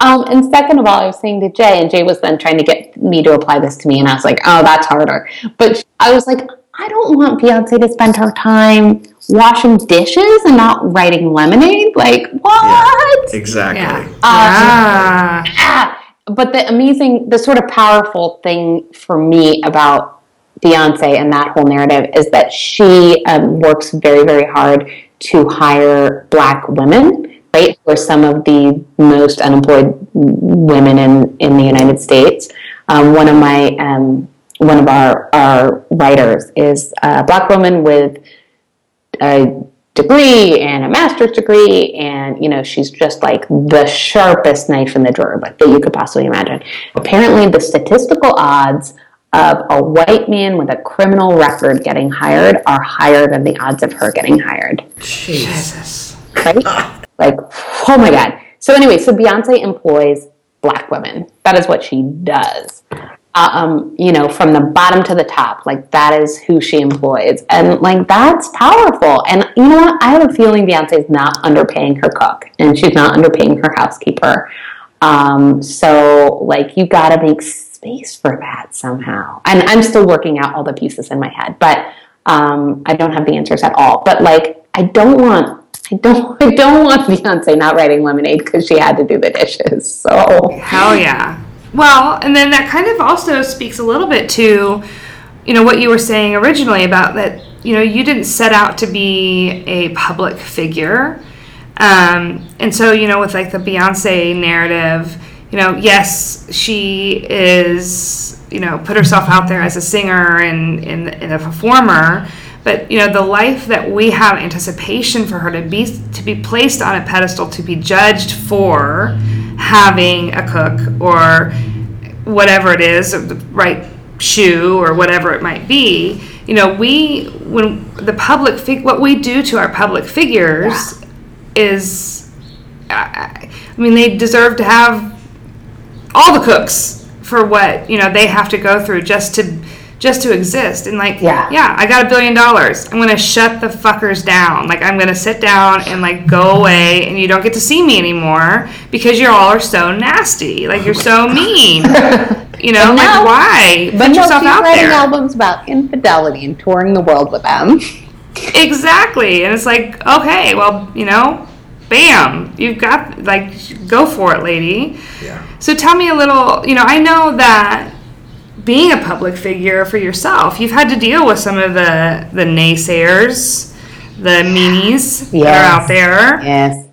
Speaker 3: Um, and second of all, I was saying to Jay, and Jay was then trying to get me to apply this to me, and I was like, oh, that's harder. But I was like, I don't want Beyonce to spend her time washing dishes and not writing lemonade. Like, what?
Speaker 2: Exactly.
Speaker 1: Yeah.
Speaker 3: Um,
Speaker 1: Ah.
Speaker 3: Ah, but the amazing, the sort of powerful thing for me about Beyonce and that whole narrative is that she um, works very, very hard to hire black women, right? Who are some of the most unemployed women in, in the United States. Um, one of my, um, one of our, our writers is a black woman with a degree and a master's degree and you know she's just like the sharpest knife in the drawer like that you could possibly imagine apparently the statistical odds of a white man with a criminal record getting hired are higher than the odds of her getting hired
Speaker 1: Jesus.
Speaker 3: right like oh my god so anyway so beyonce employs black women that is what she does um, you know, from the bottom to the top. Like that is who she employs, and like that's powerful. And you know what? I have a feeling Beyonce is not underpaying her cook, and she's not underpaying her housekeeper. Um, so like you got to make space for that somehow. And I'm still working out all the pieces in my head, but um, I don't have the answers at all. But like I don't want. I don't. I don't want Beyonce not writing Lemonade because she had to do the dishes. So
Speaker 1: Hell yeah. Well, and then that kind of also speaks a little bit to, you know, what you were saying originally about that, you know, you didn't set out to be a public figure. Um, and so, you know, with like the Beyonce narrative, you know, yes, she is, you know, put herself out there as a singer and, and, and a performer. But you know the life that we have anticipation for her to be to be placed on a pedestal to be judged for having a cook or whatever it is, the right shoe or whatever it might be. You know, we when the public fig- what we do to our public figures is, I I mean, they deserve to have all the cooks for what you know they have to go through just to just to exist. And like
Speaker 3: Yeah.
Speaker 1: yeah i got a billion dollars. I'm gonna shut the fuckers down. Like i'm gonna sit down and like go away and you don't get to see me anymore because you all are so nasty. Like you're so mean. You know
Speaker 3: But
Speaker 1: like why?
Speaker 3: But
Speaker 1: put yourself out
Speaker 3: writing
Speaker 1: there.
Speaker 3: albums about infidelity and touring the world with them.
Speaker 1: exactly. And it's like okay well you know bam you've got like go for it lady
Speaker 2: Yeah.
Speaker 1: So tell me a little, you know, I know that being a public figure for yourself, you've had to deal with some of the the naysayers, the meanies that are out there.
Speaker 3: Yes.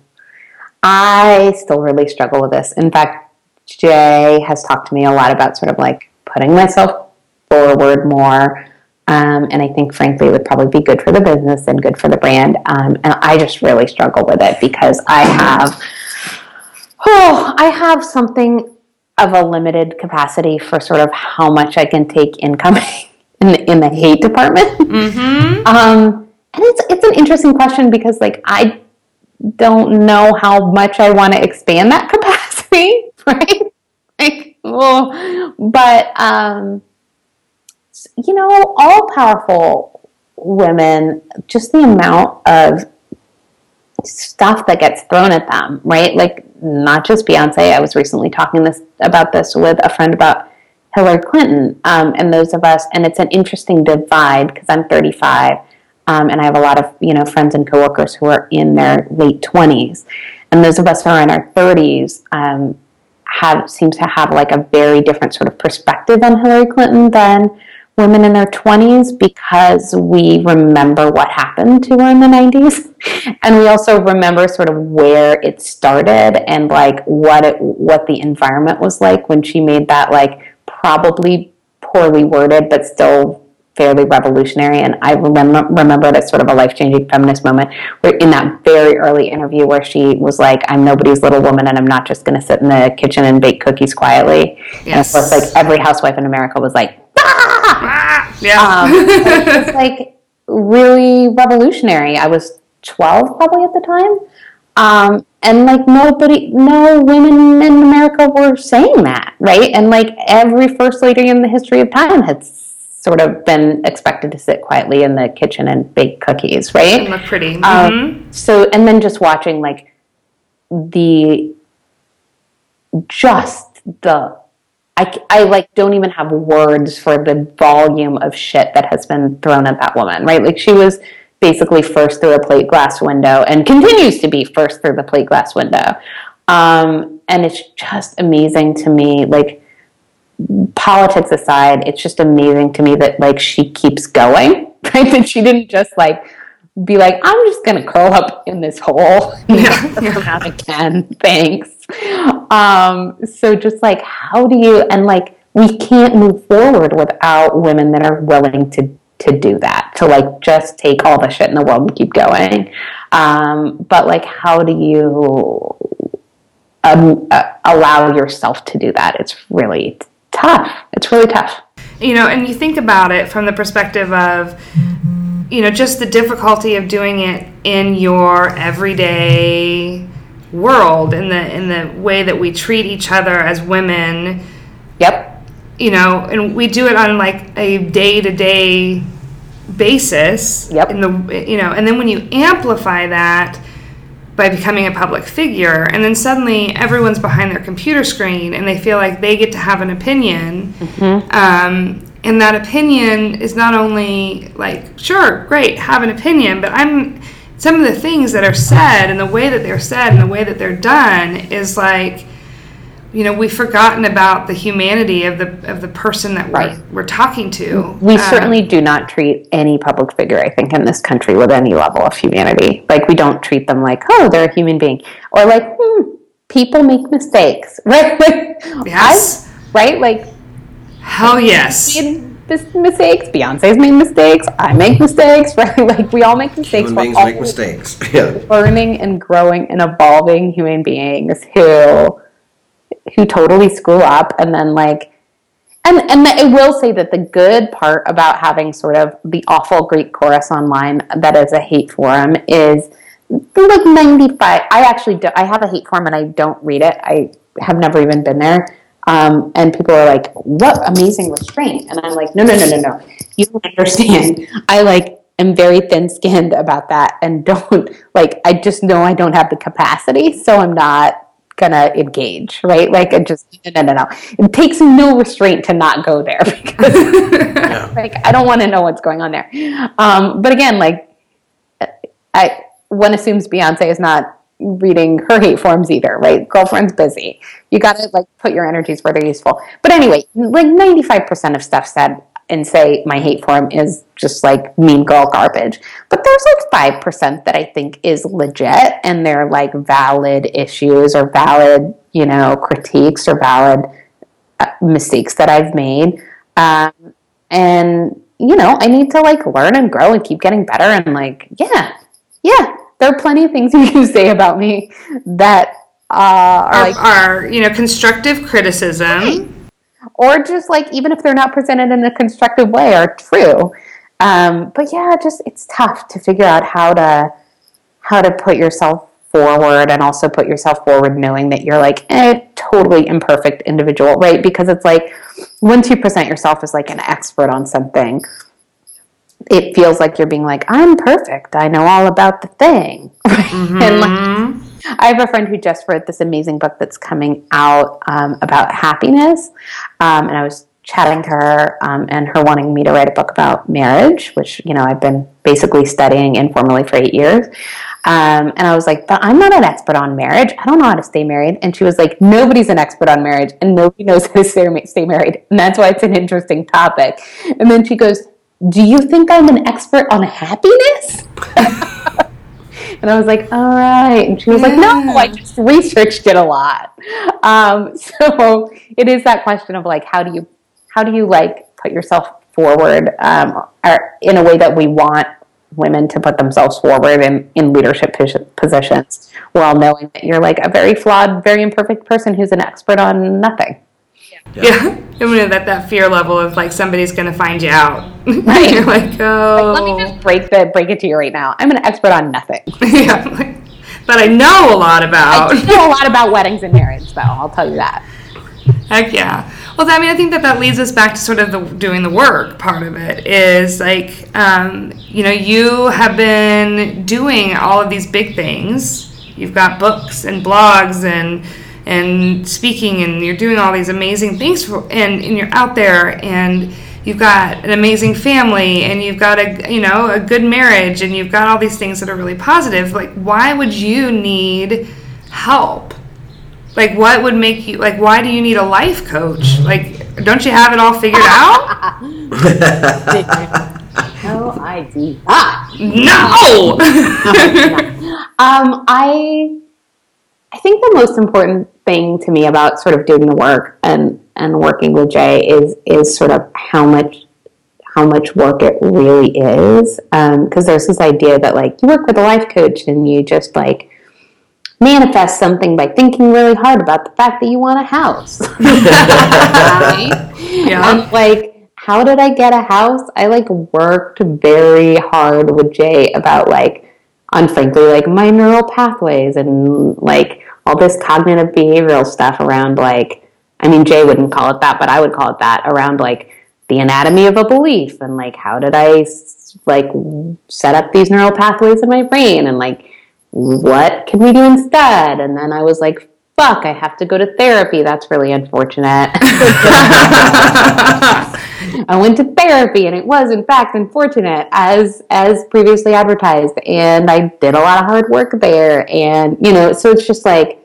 Speaker 3: I still really struggle with this. In fact, Jay has talked to me a lot about sort of like putting myself forward more. Um, and I think, frankly, it would probably be good for the business and good for the brand. Um, and I just really struggle with it because I have, oh, I have something of a limited capacity for sort of how much I can take incoming in the, in the hate department.
Speaker 1: Mm-hmm.
Speaker 3: Um, and it's it's an interesting question because like I don't know how much I want to expand that capacity, right? Like, oh, but um, you know, all powerful women, just the amount of stuff that gets thrown at them, right? Like not just Beyonce. I was recently talking this about this with a friend about Hillary Clinton um, and those of us, and it's an interesting divide because I'm 35, um, and I have a lot of you know friends and coworkers who are in their late 20s, and those of us who are in our 30s um, have seems to have like a very different sort of perspective on Hillary Clinton than women in their 20s because we remember what happened to her in the 90s and we also remember sort of where it started and like what it what the environment was like when she made that like probably poorly worded but still fairly revolutionary and i remember remember it as sort of a life-changing feminist moment where in that very early interview where she was like i'm nobody's little woman and i'm not just going to sit in the kitchen and bake cookies quietly yes. and of course like every housewife in america was like
Speaker 1: ah! Yeah.
Speaker 3: Um, it was like really revolutionary. I was 12 probably at the time. Um, and like nobody, no women in America were saying that, right? And like every first lady in the history of time had sort of been expected to sit quietly in the kitchen and bake cookies, right?
Speaker 1: And look pretty.
Speaker 3: Um,
Speaker 1: Mm-hmm.
Speaker 3: Um, so, and then just watching like the, just the I, I like don't even have words for the volume of shit that has been thrown at that woman, right? Like she was basically first through a plate glass window and continues to be first through the plate glass window. Um, and it's just amazing to me, like politics aside, it's just amazing to me that like she keeps going, right? That she didn't just like be like, I'm just gonna curl up in this hole.
Speaker 1: Yeah,
Speaker 3: yeah. again. Thanks. Um, so just like how do you and like we can't move forward without women that are willing to to do that, to like just take all the shit in the world and keep going. Um, but like how do you um, uh, allow yourself to do that? It's really tough. It's really tough.
Speaker 1: You know, and you think about it from the perspective of you know just the difficulty of doing it in your everyday world in the in the way that we treat each other as women
Speaker 3: Yep.
Speaker 1: you know and we do it on like a day-to-day basis
Speaker 3: Yep.
Speaker 1: in the you know and then when you amplify that by becoming a public figure and then suddenly everyone's behind their computer screen and they feel like they get to have an opinion um, and that opinion is not only like sure great have an opinion but i'm some of the things that are said and the way that they're said and the way that they're done is like you know we've forgotten about the humanity of the of the person that
Speaker 3: Right.
Speaker 1: we're, we're talking to
Speaker 3: We
Speaker 1: Um,
Speaker 3: certainly do not treat any public figure, I think, in this country with any level of humanity. Like, we don't treat them like, oh, they're a human being. Or like, hmm, people make mistakes, right? Like,
Speaker 1: Yes.
Speaker 3: I, right? Like,
Speaker 1: hell yes
Speaker 3: mistakes. Beyonce's made mistakes. I make mistakes, right? Like, we all make mistakes.
Speaker 2: Human beings make mistakes. Yeah.
Speaker 3: learning and growing and evolving human beings who who totally screw up and then like and and I will say that the good part about having sort of the awful Greek chorus online that is a hate forum is like 95 I actually do, I have a hate forum and I don't read it I have never even been there um, and people are like what amazing restraint? And I'm like no no no no no. You don't understand. I like am very thin skinned about that and don't like I just know I don't have the capacity so I'm not gonna engage right? Like it just no no no it takes no restraint to not go there because like I don't want to know what's going on there. Um, but again like I one assumes Beyonce is not reading her hate forms either, right? Girlfriend's busy. You got to like put your energies where they're useful. But anyway, like 95% of stuff said in say my hate form is just like mean girl garbage. But there's like 5% that I think is legit and they're like valid issues or valid, you know, critiques or valid uh, mistakes that I've made. Um, and you know, I need to like learn and grow and keep getting better and like, yeah, yeah, there are plenty of things you can say about me that uh, are like,
Speaker 1: our you know constructive criticism
Speaker 3: or just like even if they're not presented in a constructive way, are true. Um, but yeah, just it's tough to figure out how to how to put yourself forward and also put yourself forward knowing that you're like a totally imperfect individual, right? Because it's like once you present yourself as like an expert on something, it feels like you're being like, I'm perfect. I know all about the thing. and like, I have a friend who just wrote this amazing book that's coming out um, about happiness. Um, and I was chatting to her um, and her wanting me to write a book about marriage, which, you know, I've been basically studying informally for eight years. Um, and I was like, but I'm not an expert on marriage. I don't know how to stay married. And she was like, nobody's an expert on marriage and nobody knows how to stay married. And that's why it's an interesting topic. And then she goes, do you think I'm an expert on happiness? and I was like, all right. And she was like, no, I just researched it a lot. Um, so it is that question of like, how do you, how do you like put yourself forward um, or in a way that we want women to put themselves forward in, in leadership positions while knowing that you're like a very flawed, very imperfect person who's an expert on nothing.
Speaker 1: Yeah. yeah. And that, that fear level of like somebody's going to find you out. Right. you're like, oh.
Speaker 3: Like, let me just break, the, break it to you right now. I'm an expert on nothing.
Speaker 1: yeah. Like, but I know a lot about.
Speaker 3: I know a lot about weddings and marriage, though. I'll tell you that.
Speaker 1: Heck yeah. Well, I mean, I think that that leads us back to sort of the doing the work part of it is like, um, you know, you have been doing all of these big things. You've got books and blogs and and speaking, and you're doing all these amazing things, for, and, and you're out there and you've got an amazing family and you've got a you know a good marriage and you've got all these things that are really positive like why would you need help like, what would make you like? Why do you need a life coach? Like, don't you have it all figured out?
Speaker 3: no idea.
Speaker 1: No.
Speaker 3: um, I I think the most important thing to me about sort of doing the work and and working with Jay is is sort of how much how much work it really is. Because um, there's this idea that like you work with a life coach and you just like manifest something by thinking really hard about the fact that you want a house. right? Yeah. And like, how did I get a house? I like worked very hard with Jay about like, on frankly, like my neural pathways and like all this cognitive behavioral stuff around like, I mean, Jay wouldn't call it that, but I would call it that around like the anatomy of a belief and like how did I like set up these neural pathways in my brain and like what can we do instead? And then I was like, fuck, I have to go to therapy. That's really unfortunate. I went to therapy and it was in fact unfortunate as as previously advertised and I did a lot of hard work there and you know so it's just like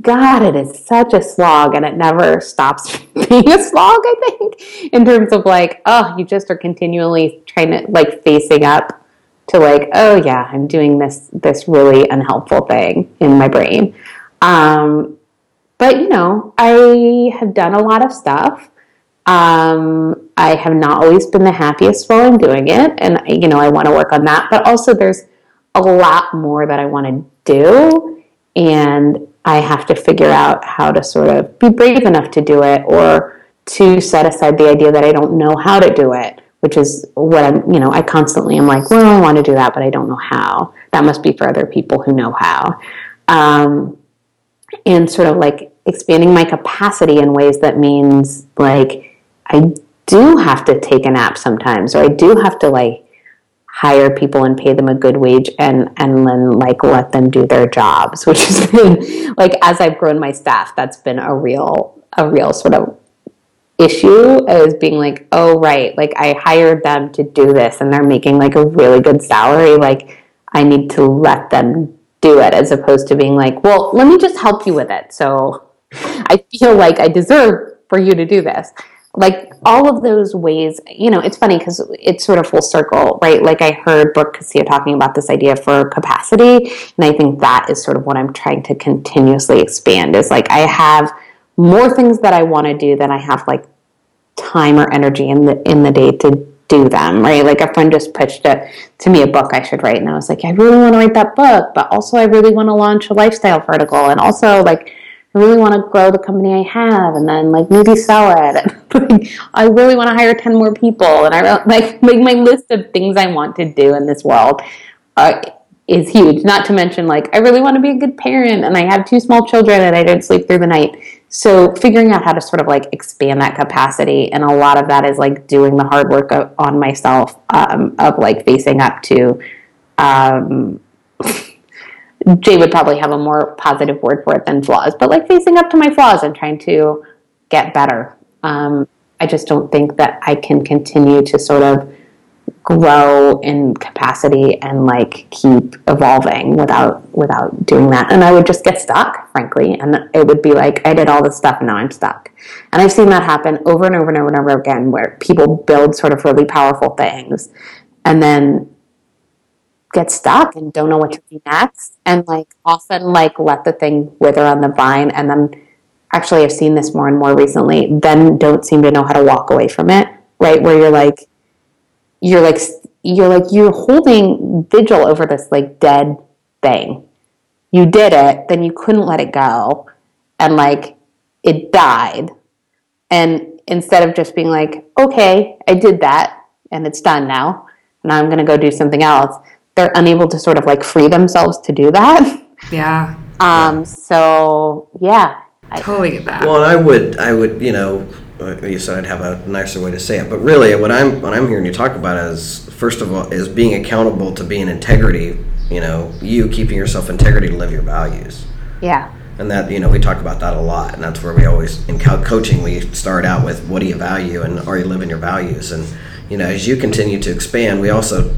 Speaker 3: god it is such a slog and it never stops being a slog I think in terms of like oh you just are continually trying to like facing up to like, oh yeah, I'm doing this this really unhelpful thing in my brain. Um, but you know, I have done a lot of stuff. Um, I have not always been the happiest while I'm doing it, and you know, I want to work on that. But also, there's a lot more that I want to do, and I have to figure out how to sort of be brave enough to do it, or to set aside the idea that I don't know how to do it which is what I'm, you know, I constantly am like, well, I want to do that, but I don't know how. That must be for other people who know how. Um, and sort of like expanding my capacity in ways that means like I do have to take a nap sometimes, or I do have to like hire people and pay them a good wage and and then like let them do their jobs, which has been like as I've grown my staff, that's been a real a real sort of issue as being like, oh, right, like I hired them to do this and they're making like a really good salary. Like, I need to let them do it as opposed to being like, well, let me just help you with it. So I feel like I deserve for you to do this. Like all of those ways, you know, it's funny because it's sort of full circle, right? Like I heard Brooke Castillo talking about this idea for capacity, and I think that is sort of what I'm trying to continuously expand. Is like I have more things that I want to do than I have like time or energy in the in the day to do them, right? Like a friend just pitched it to me a book I should write, and I was like, I really want to write that book, but also I really want to launch a lifestyle vertical, and also like I really want to grow the company I have, and then like maybe sell it. I really want to hire ten more people, and I like like my list of things I want to do in this world. Uh, is huge. Not to mention, like, I really want to be a good parent and I have two small children and I don't sleep through the night. So, figuring out how to sort of like expand that capacity. And a lot of that is like doing the hard work of, on myself um, of like facing up to. Um, Jay would probably have a more positive word for it than flaws, but like facing up to my flaws and trying to get better. Um, I just don't think that I can continue to sort of grow in capacity and like keep evolving without without doing that. And i would just get stuck frankly. And it would be like i did all this stuff and now i'm stuck. And i've seen that happen over and over and over and over again where people build sort of really powerful things and then get stuck and don't know what to do next and like often like let the thing wither on the vine. And then actually i've seen this more and more recently. Then don't seem to know how to walk away from it right? Where you're like you're like you're like you're holding vigil over this like dead thing. You did it, then you couldn't let it go, and like it died. And instead of just being like, okay, I did that, and it's done now, now I'm going to go do something else, they're unable to sort of like free themselves to do that.
Speaker 1: Yeah.
Speaker 3: Um. So yeah.
Speaker 1: I totally get that.
Speaker 2: Well, and I would, I would, you know, you said I'd have a nicer way to say it, but really, what I'm what I'm hearing you talk about is first of all is being accountable to being integrity. You know, you keeping yourself integrity to live your values.
Speaker 3: Yeah.
Speaker 2: And that you know we talk about that a lot, and that's where we always in coaching we start out with what do you value and are you living your values, and you know as you continue to expand, we also,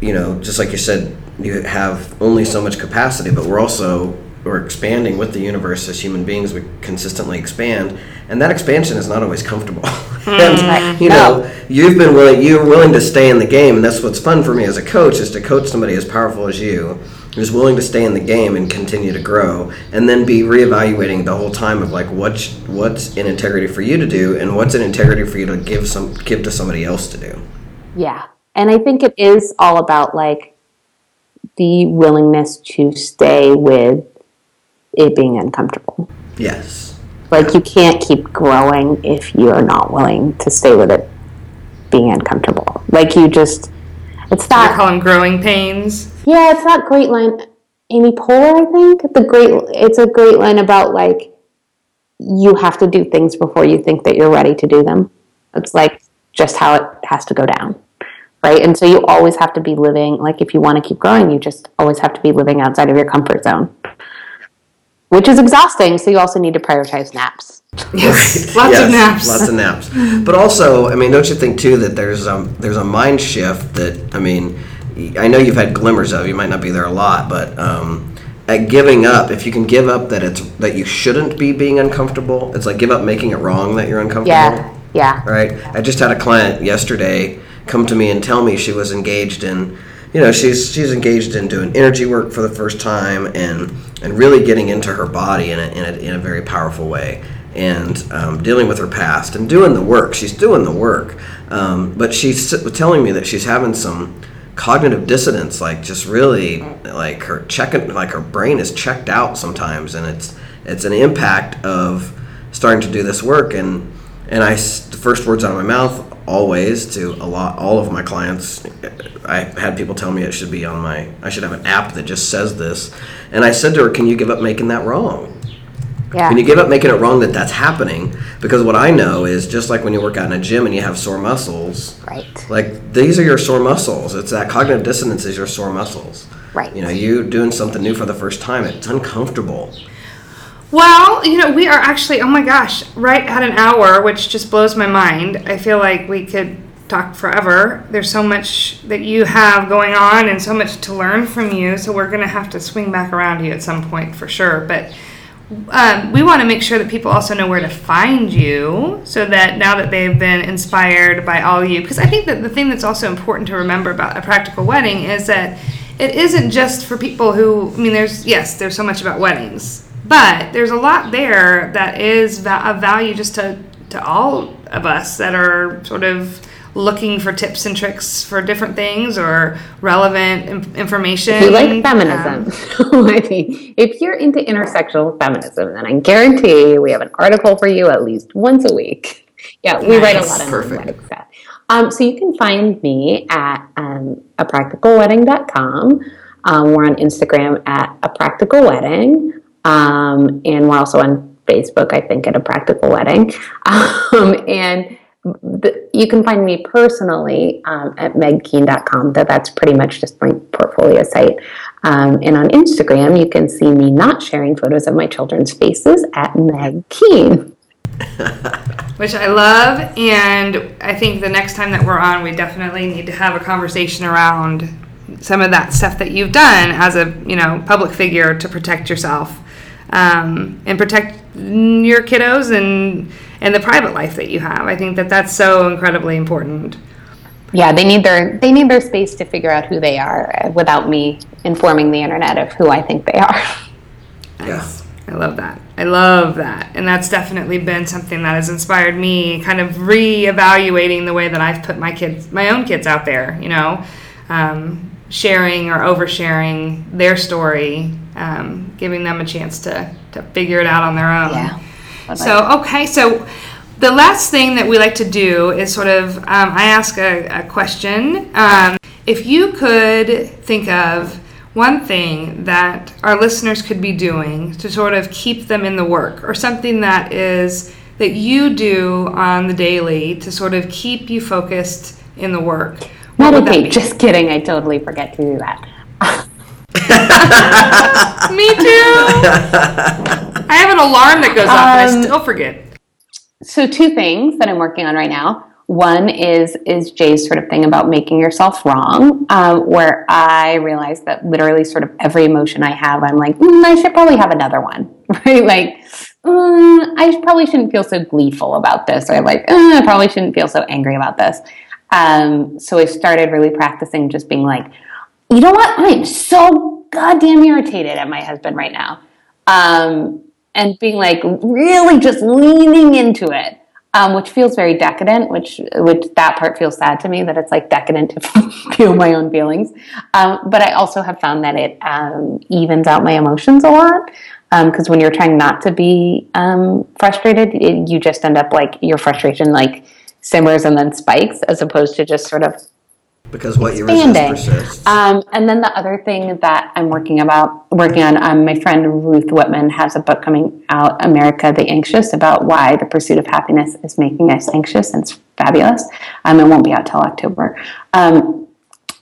Speaker 2: you know, just like you said, you have only so much capacity, but we're also we're expanding with the universe as human beings. We consistently expand, and that expansion is not always comfortable. Hmm. and you know, you've been willing, you're willing to stay in the game, and that's what's fun for me as a coach is to coach somebody as powerful as you, who's willing to stay in the game and continue to grow, and then be reevaluating the whole time of like what's what's in integrity for you to do, and what's in integrity for you to give some give to somebody else to do.
Speaker 3: Yeah, and I think it is all about like the willingness to stay with it being uncomfortable.
Speaker 2: Yes.
Speaker 3: Like you can't keep growing if you're not willing to stay with it being uncomfortable. Like you just, it's that.
Speaker 1: You call them growing pains.
Speaker 3: Yeah, it's that great line. Amy Poehler, I think the great. It's a great line about like you have to do things before you think that you're ready to do them. It's like just how it has to go down, right? And so you always have to be living. Like if you want to keep growing, you just always have to be living outside of your comfort zone which is exhausting. So you also need to prioritize naps.
Speaker 1: Yes, lots yes, of naps.
Speaker 2: Lots of naps. But also, I mean, don't you think too that there's um there's a mind shift that I mean, I know you've had glimmers of. You might not be there a lot, but um, at giving up, if you can give up that it's that you shouldn't be being uncomfortable, it's like give up making it wrong that you're uncomfortable.
Speaker 3: Yeah. Yeah.
Speaker 2: Right. I just had a client yesterday come to me and tell me she was engaged in you know she's she's engaged in doing energy work for the first time and and really getting into her body in a, in a, in a very powerful way and um, dealing with her past and doing the work. She's doing the work. Um, but she's telling me that she's having some cognitive dissonance like just really like her checking like her brain is checked out sometimes and it's it's an impact of starting to do this work and and I the first words out of my mouth always to a lot all of my clients i had people tell me it should be on my i should have an app that just says this and i said to her can you give up making that wrong
Speaker 3: yeah.
Speaker 2: Can you give up making it wrong that that's happening? Because what I know is just like when you work out in a gym and you have sore muscles.
Speaker 3: Right.
Speaker 2: Like these are your sore muscles. It's that cognitive dissonance is your sore muscles.
Speaker 3: Right.
Speaker 2: You know, you doing something new for the first time. It's uncomfortable.
Speaker 1: Well, you know, we are actually, oh my gosh, right at an hour, which just blows my mind. I feel like we could talk forever. There's so much that you have going on and so much to learn from you. So we're going to have to swing back around to you at some point for sure. But um, we want to make sure that people also know where to find you so that now that they've been inspired by all you, because I think that the thing that's also important to remember about a practical wedding is that it isn't just for people who, I mean, there's, yes, there's so much about weddings but there's a lot there that is of value just to, to all of us that are sort of looking for tips and tricks for different things or relevant information.
Speaker 3: If you like feminism, um, I mean, if you're into intersectional feminism, then I guarantee we have an article for you at least once a week. Yeah, we nice. write a lot on Perfect. wedding stuff. Um, so you can find me at um, apracticalwedding.com. Um, we're on Instagram at a practical wedding. Um, and we're also on Facebook, I think, at a practical wedding. Um, and the, you can find me personally um, at megkeene.com. That that's pretty much just my portfolio site. Um, and on Instagram, you can see me not sharing photos of my children's faces at Meg Keene.
Speaker 1: which I love. And I think the next time that we're on, we definitely need to have a conversation around some of that stuff that you've done as a you know public figure to protect yourself um, and protect your kiddos and and the private life that you have. I think that that's so incredibly important.
Speaker 3: Yeah, they need their they need their space to figure out who they are without me informing the internet of who I think they are.
Speaker 1: Nice. I love that. I love that. And that's definitely been something that has inspired me kind of reevaluating the way that I've put my kids, my own kids out there, you know, um, sharing or oversharing their story, um, giving them a chance to, to figure it out on their own.
Speaker 3: Yeah.
Speaker 1: So, okay, so the last thing that we like to do is sort of, um, I ask a, a question. Um, if you could think of one thing that our listeners could be doing to sort of keep them in the work, or something that is that you do on the daily to sort of keep you focused in the work. What would that
Speaker 3: Meditate. Just kidding. I totally forget to do that.
Speaker 1: Me too. I have an alarm that goes off and I
Speaker 3: Um,
Speaker 1: still forget.
Speaker 3: So two things that I'm working on right now. One is is Jay's sort of thing about making yourself wrong, um, where I realize that literally sort of every emotion I have, I'm like, mm, I should probably have another one, right? Like, mm, I probably shouldn't feel so gleeful about this, or like, "Uh, I probably shouldn't feel so angry about this. Um, so I started really practicing just being like, you know what? I'm so goddamn irritated at my husband right now. Um, and being like really just leaning into it, um, which feels very decadent, which which that part feels sad to me that it's like decadent to feel my own feelings. Um, but I also have found that it um, evens out my emotions a lot. Because when you're trying not to be um, frustrated, it, you just end up like your frustration like simmers and then spikes, as opposed to just sort of
Speaker 2: Because what you resist
Speaker 3: expanding.
Speaker 2: persists.
Speaker 3: Um, and then the other thing that I'm working about, working on, um, my friend Ruth Whippman has a book coming out, America the Anxious, about why the pursuit of happiness is making us anxious, and it's fabulous. Um, it won't be out till October. Um,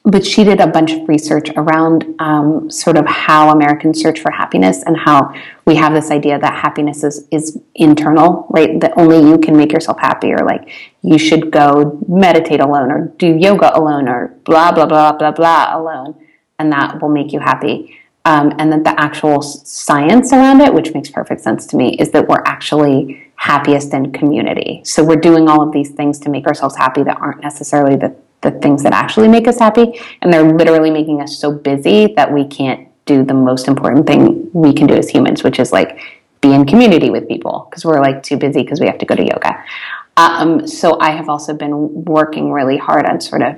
Speaker 3: but she did a bunch of research around um, sort of how Americans search for happiness and how we have this idea that happiness is, is internal, right? That only you can make yourself happy, or like you should go meditate alone, or do yoga alone, or blah, blah, blah, blah, blah alone, and that will make you happy. Um, and that the actual science around it, which makes perfect sense to me, is that we're actually happiest in community. So we're doing all of these things to make ourselves happy that aren't necessarily the the things that actually make us happy and they're literally making us so busy that we can't do the most important thing we can do as humans which is like be in community with people because we're like too busy because we have to go to yoga. Um, so i have also been working really hard on sort of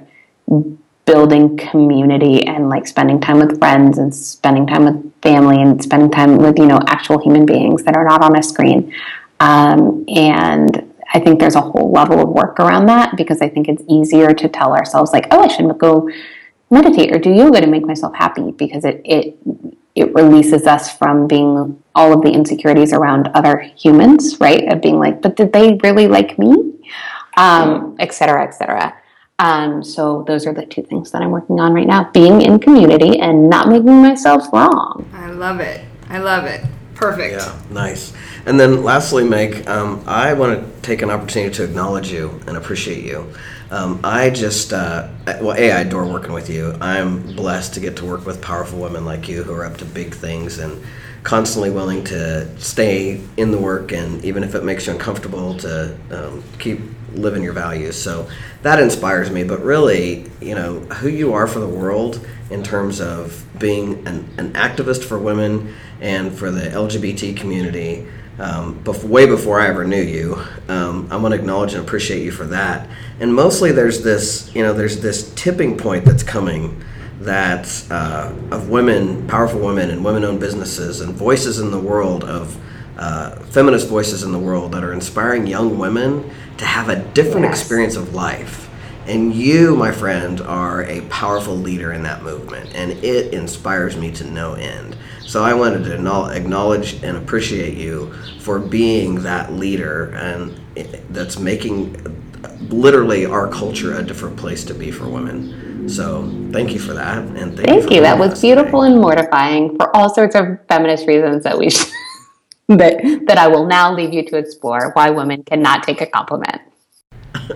Speaker 3: building community and like spending time with friends and spending time with family and spending time with you know actual human beings that are not on a screen. Um, and I think there's a whole level of work around that because I think it's easier to tell ourselves like, oh, I should go meditate or do yoga to make myself happy because it it it releases us from being all of the insecurities around other humans, right? Of being like, but did they really like me? Um, et cetera, et cetera. Um, so those are the two things that I'm working on right now: being in community and not making myself wrong.
Speaker 1: I love it. I love it. Perfect.
Speaker 2: Yeah, nice. And then lastly, Meg, um, I want to take an opportunity to acknowledge you and appreciate you. Um, I just, uh, well, A, I adore working with you. I'm blessed to get to work with powerful women like you who are up to big things and constantly willing to stay in the work and even if it makes you uncomfortable to um, keep living your values. So that inspires me. But really, you know, who you are for the world in terms of being an, an activist for women and for the LGBT community. Um, bef- way before I ever knew you, um, I want to acknowledge and appreciate you for that. And mostly, there's this, you know, there's this tipping point that's coming that uh, of women, powerful women, and women-owned businesses, and voices in the world of uh, feminist voices in the world that are inspiring young women to have a different
Speaker 3: Yes.
Speaker 2: experience of life. And you, my friend, are a powerful leader in that movement, and it inspires me to no end. So I wanted to acknowledge and appreciate you for being that leader, and that's making literally our culture a different place to be for women. So thank you for that, and thank, you.
Speaker 3: Thank
Speaker 2: for
Speaker 3: you. That was beautiful
Speaker 2: today.
Speaker 3: and mortifying for all sorts of feminist reasons that we should, that, that I will now leave you to explore why women cannot take a compliment.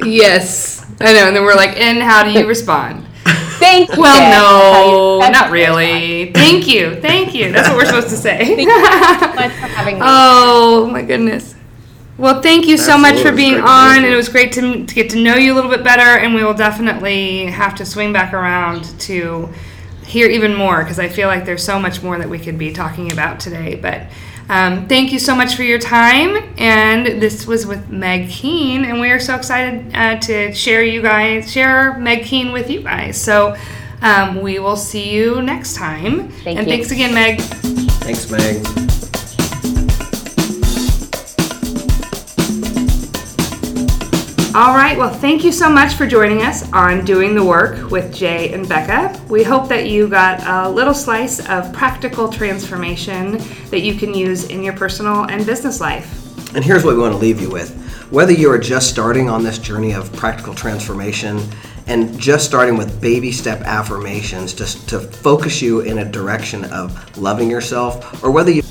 Speaker 1: Yes, I know. And then we're like, and how do you respond?
Speaker 3: Thank you.
Speaker 1: Well, no, not really. Thank you, thank you. That's what we're supposed to say.
Speaker 3: Thank you so much for having me.
Speaker 1: oh my goodness. Well, thank you so much for being
Speaker 2: It's great to
Speaker 1: on, and it was great to, to get to know you a little bit better. And we will definitely have to swing back around to hear even more because I feel like there's so much more that we could be talking about today. But um, thank you so much for your time. And this was with Meg Keene, and we are so excited uh, to share you guys, share Meg Keene with you guys. So um, we will see you next time.
Speaker 3: Thank
Speaker 1: and
Speaker 3: you.
Speaker 1: thanks again, Meg.
Speaker 2: Thanks, Meg.
Speaker 1: All right, well, thank you so much for joining us on Doing the Work with Jay and Becca. We hope that you got a little slice of practical transformation that you can use in your personal and business life.
Speaker 2: And here's what we want to leave you with. Whether you are just starting on this journey of practical transformation and just starting with baby step affirmations just to focus you in a direction of loving yourself, or whether you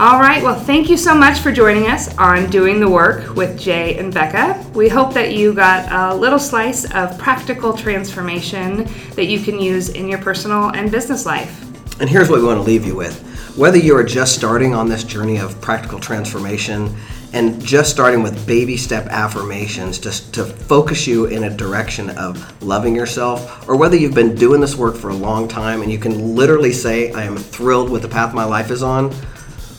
Speaker 1: All right, well, thank you so much for joining us on Doing the Work with Jay and Becca. We hope that you got a little slice of practical transformation that you can use in your personal and business life.
Speaker 2: And here's what we want to leave you with. Whether you are just starting on this journey of practical transformation and just starting with baby step affirmations just to focus you in a direction of loving yourself, or whether you've been doing this work for a long time and you can literally say, I am thrilled with the path my life is on,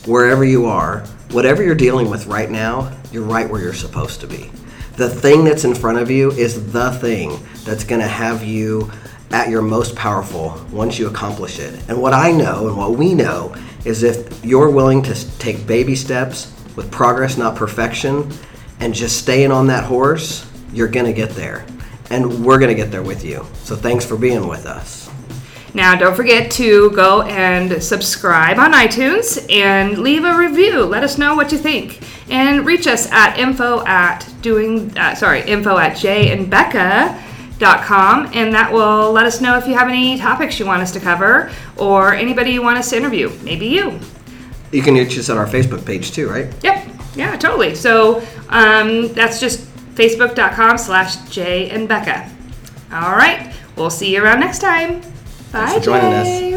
Speaker 2: wherever you are, whatever you're dealing with right now, you're right where you're supposed to be. The thing that's in front of you is the thing that's going to have you at your most powerful once you accomplish it. And what I know and what we know is if you're willing to take baby steps with progress, not perfection, and just staying on that horse, you're going to get there. And we're going to get there with you. So thanks for being with us.
Speaker 1: Now, don't forget to go and subscribe on iTunes and leave a review. Let us know what you think. And reach us at info at doing, uh, sorry, info at jayandbecca.com. And that will let us know if you have any topics you want us to cover or anybody you want us to interview. Maybe you.
Speaker 2: You can reach us on our Facebook page too, right?
Speaker 1: Yep. Yeah, totally. So um, that's just facebook.com slash Jay and Becca. All right. We'll see you around next time. Bye,
Speaker 2: for joining us.
Speaker 1: Jay.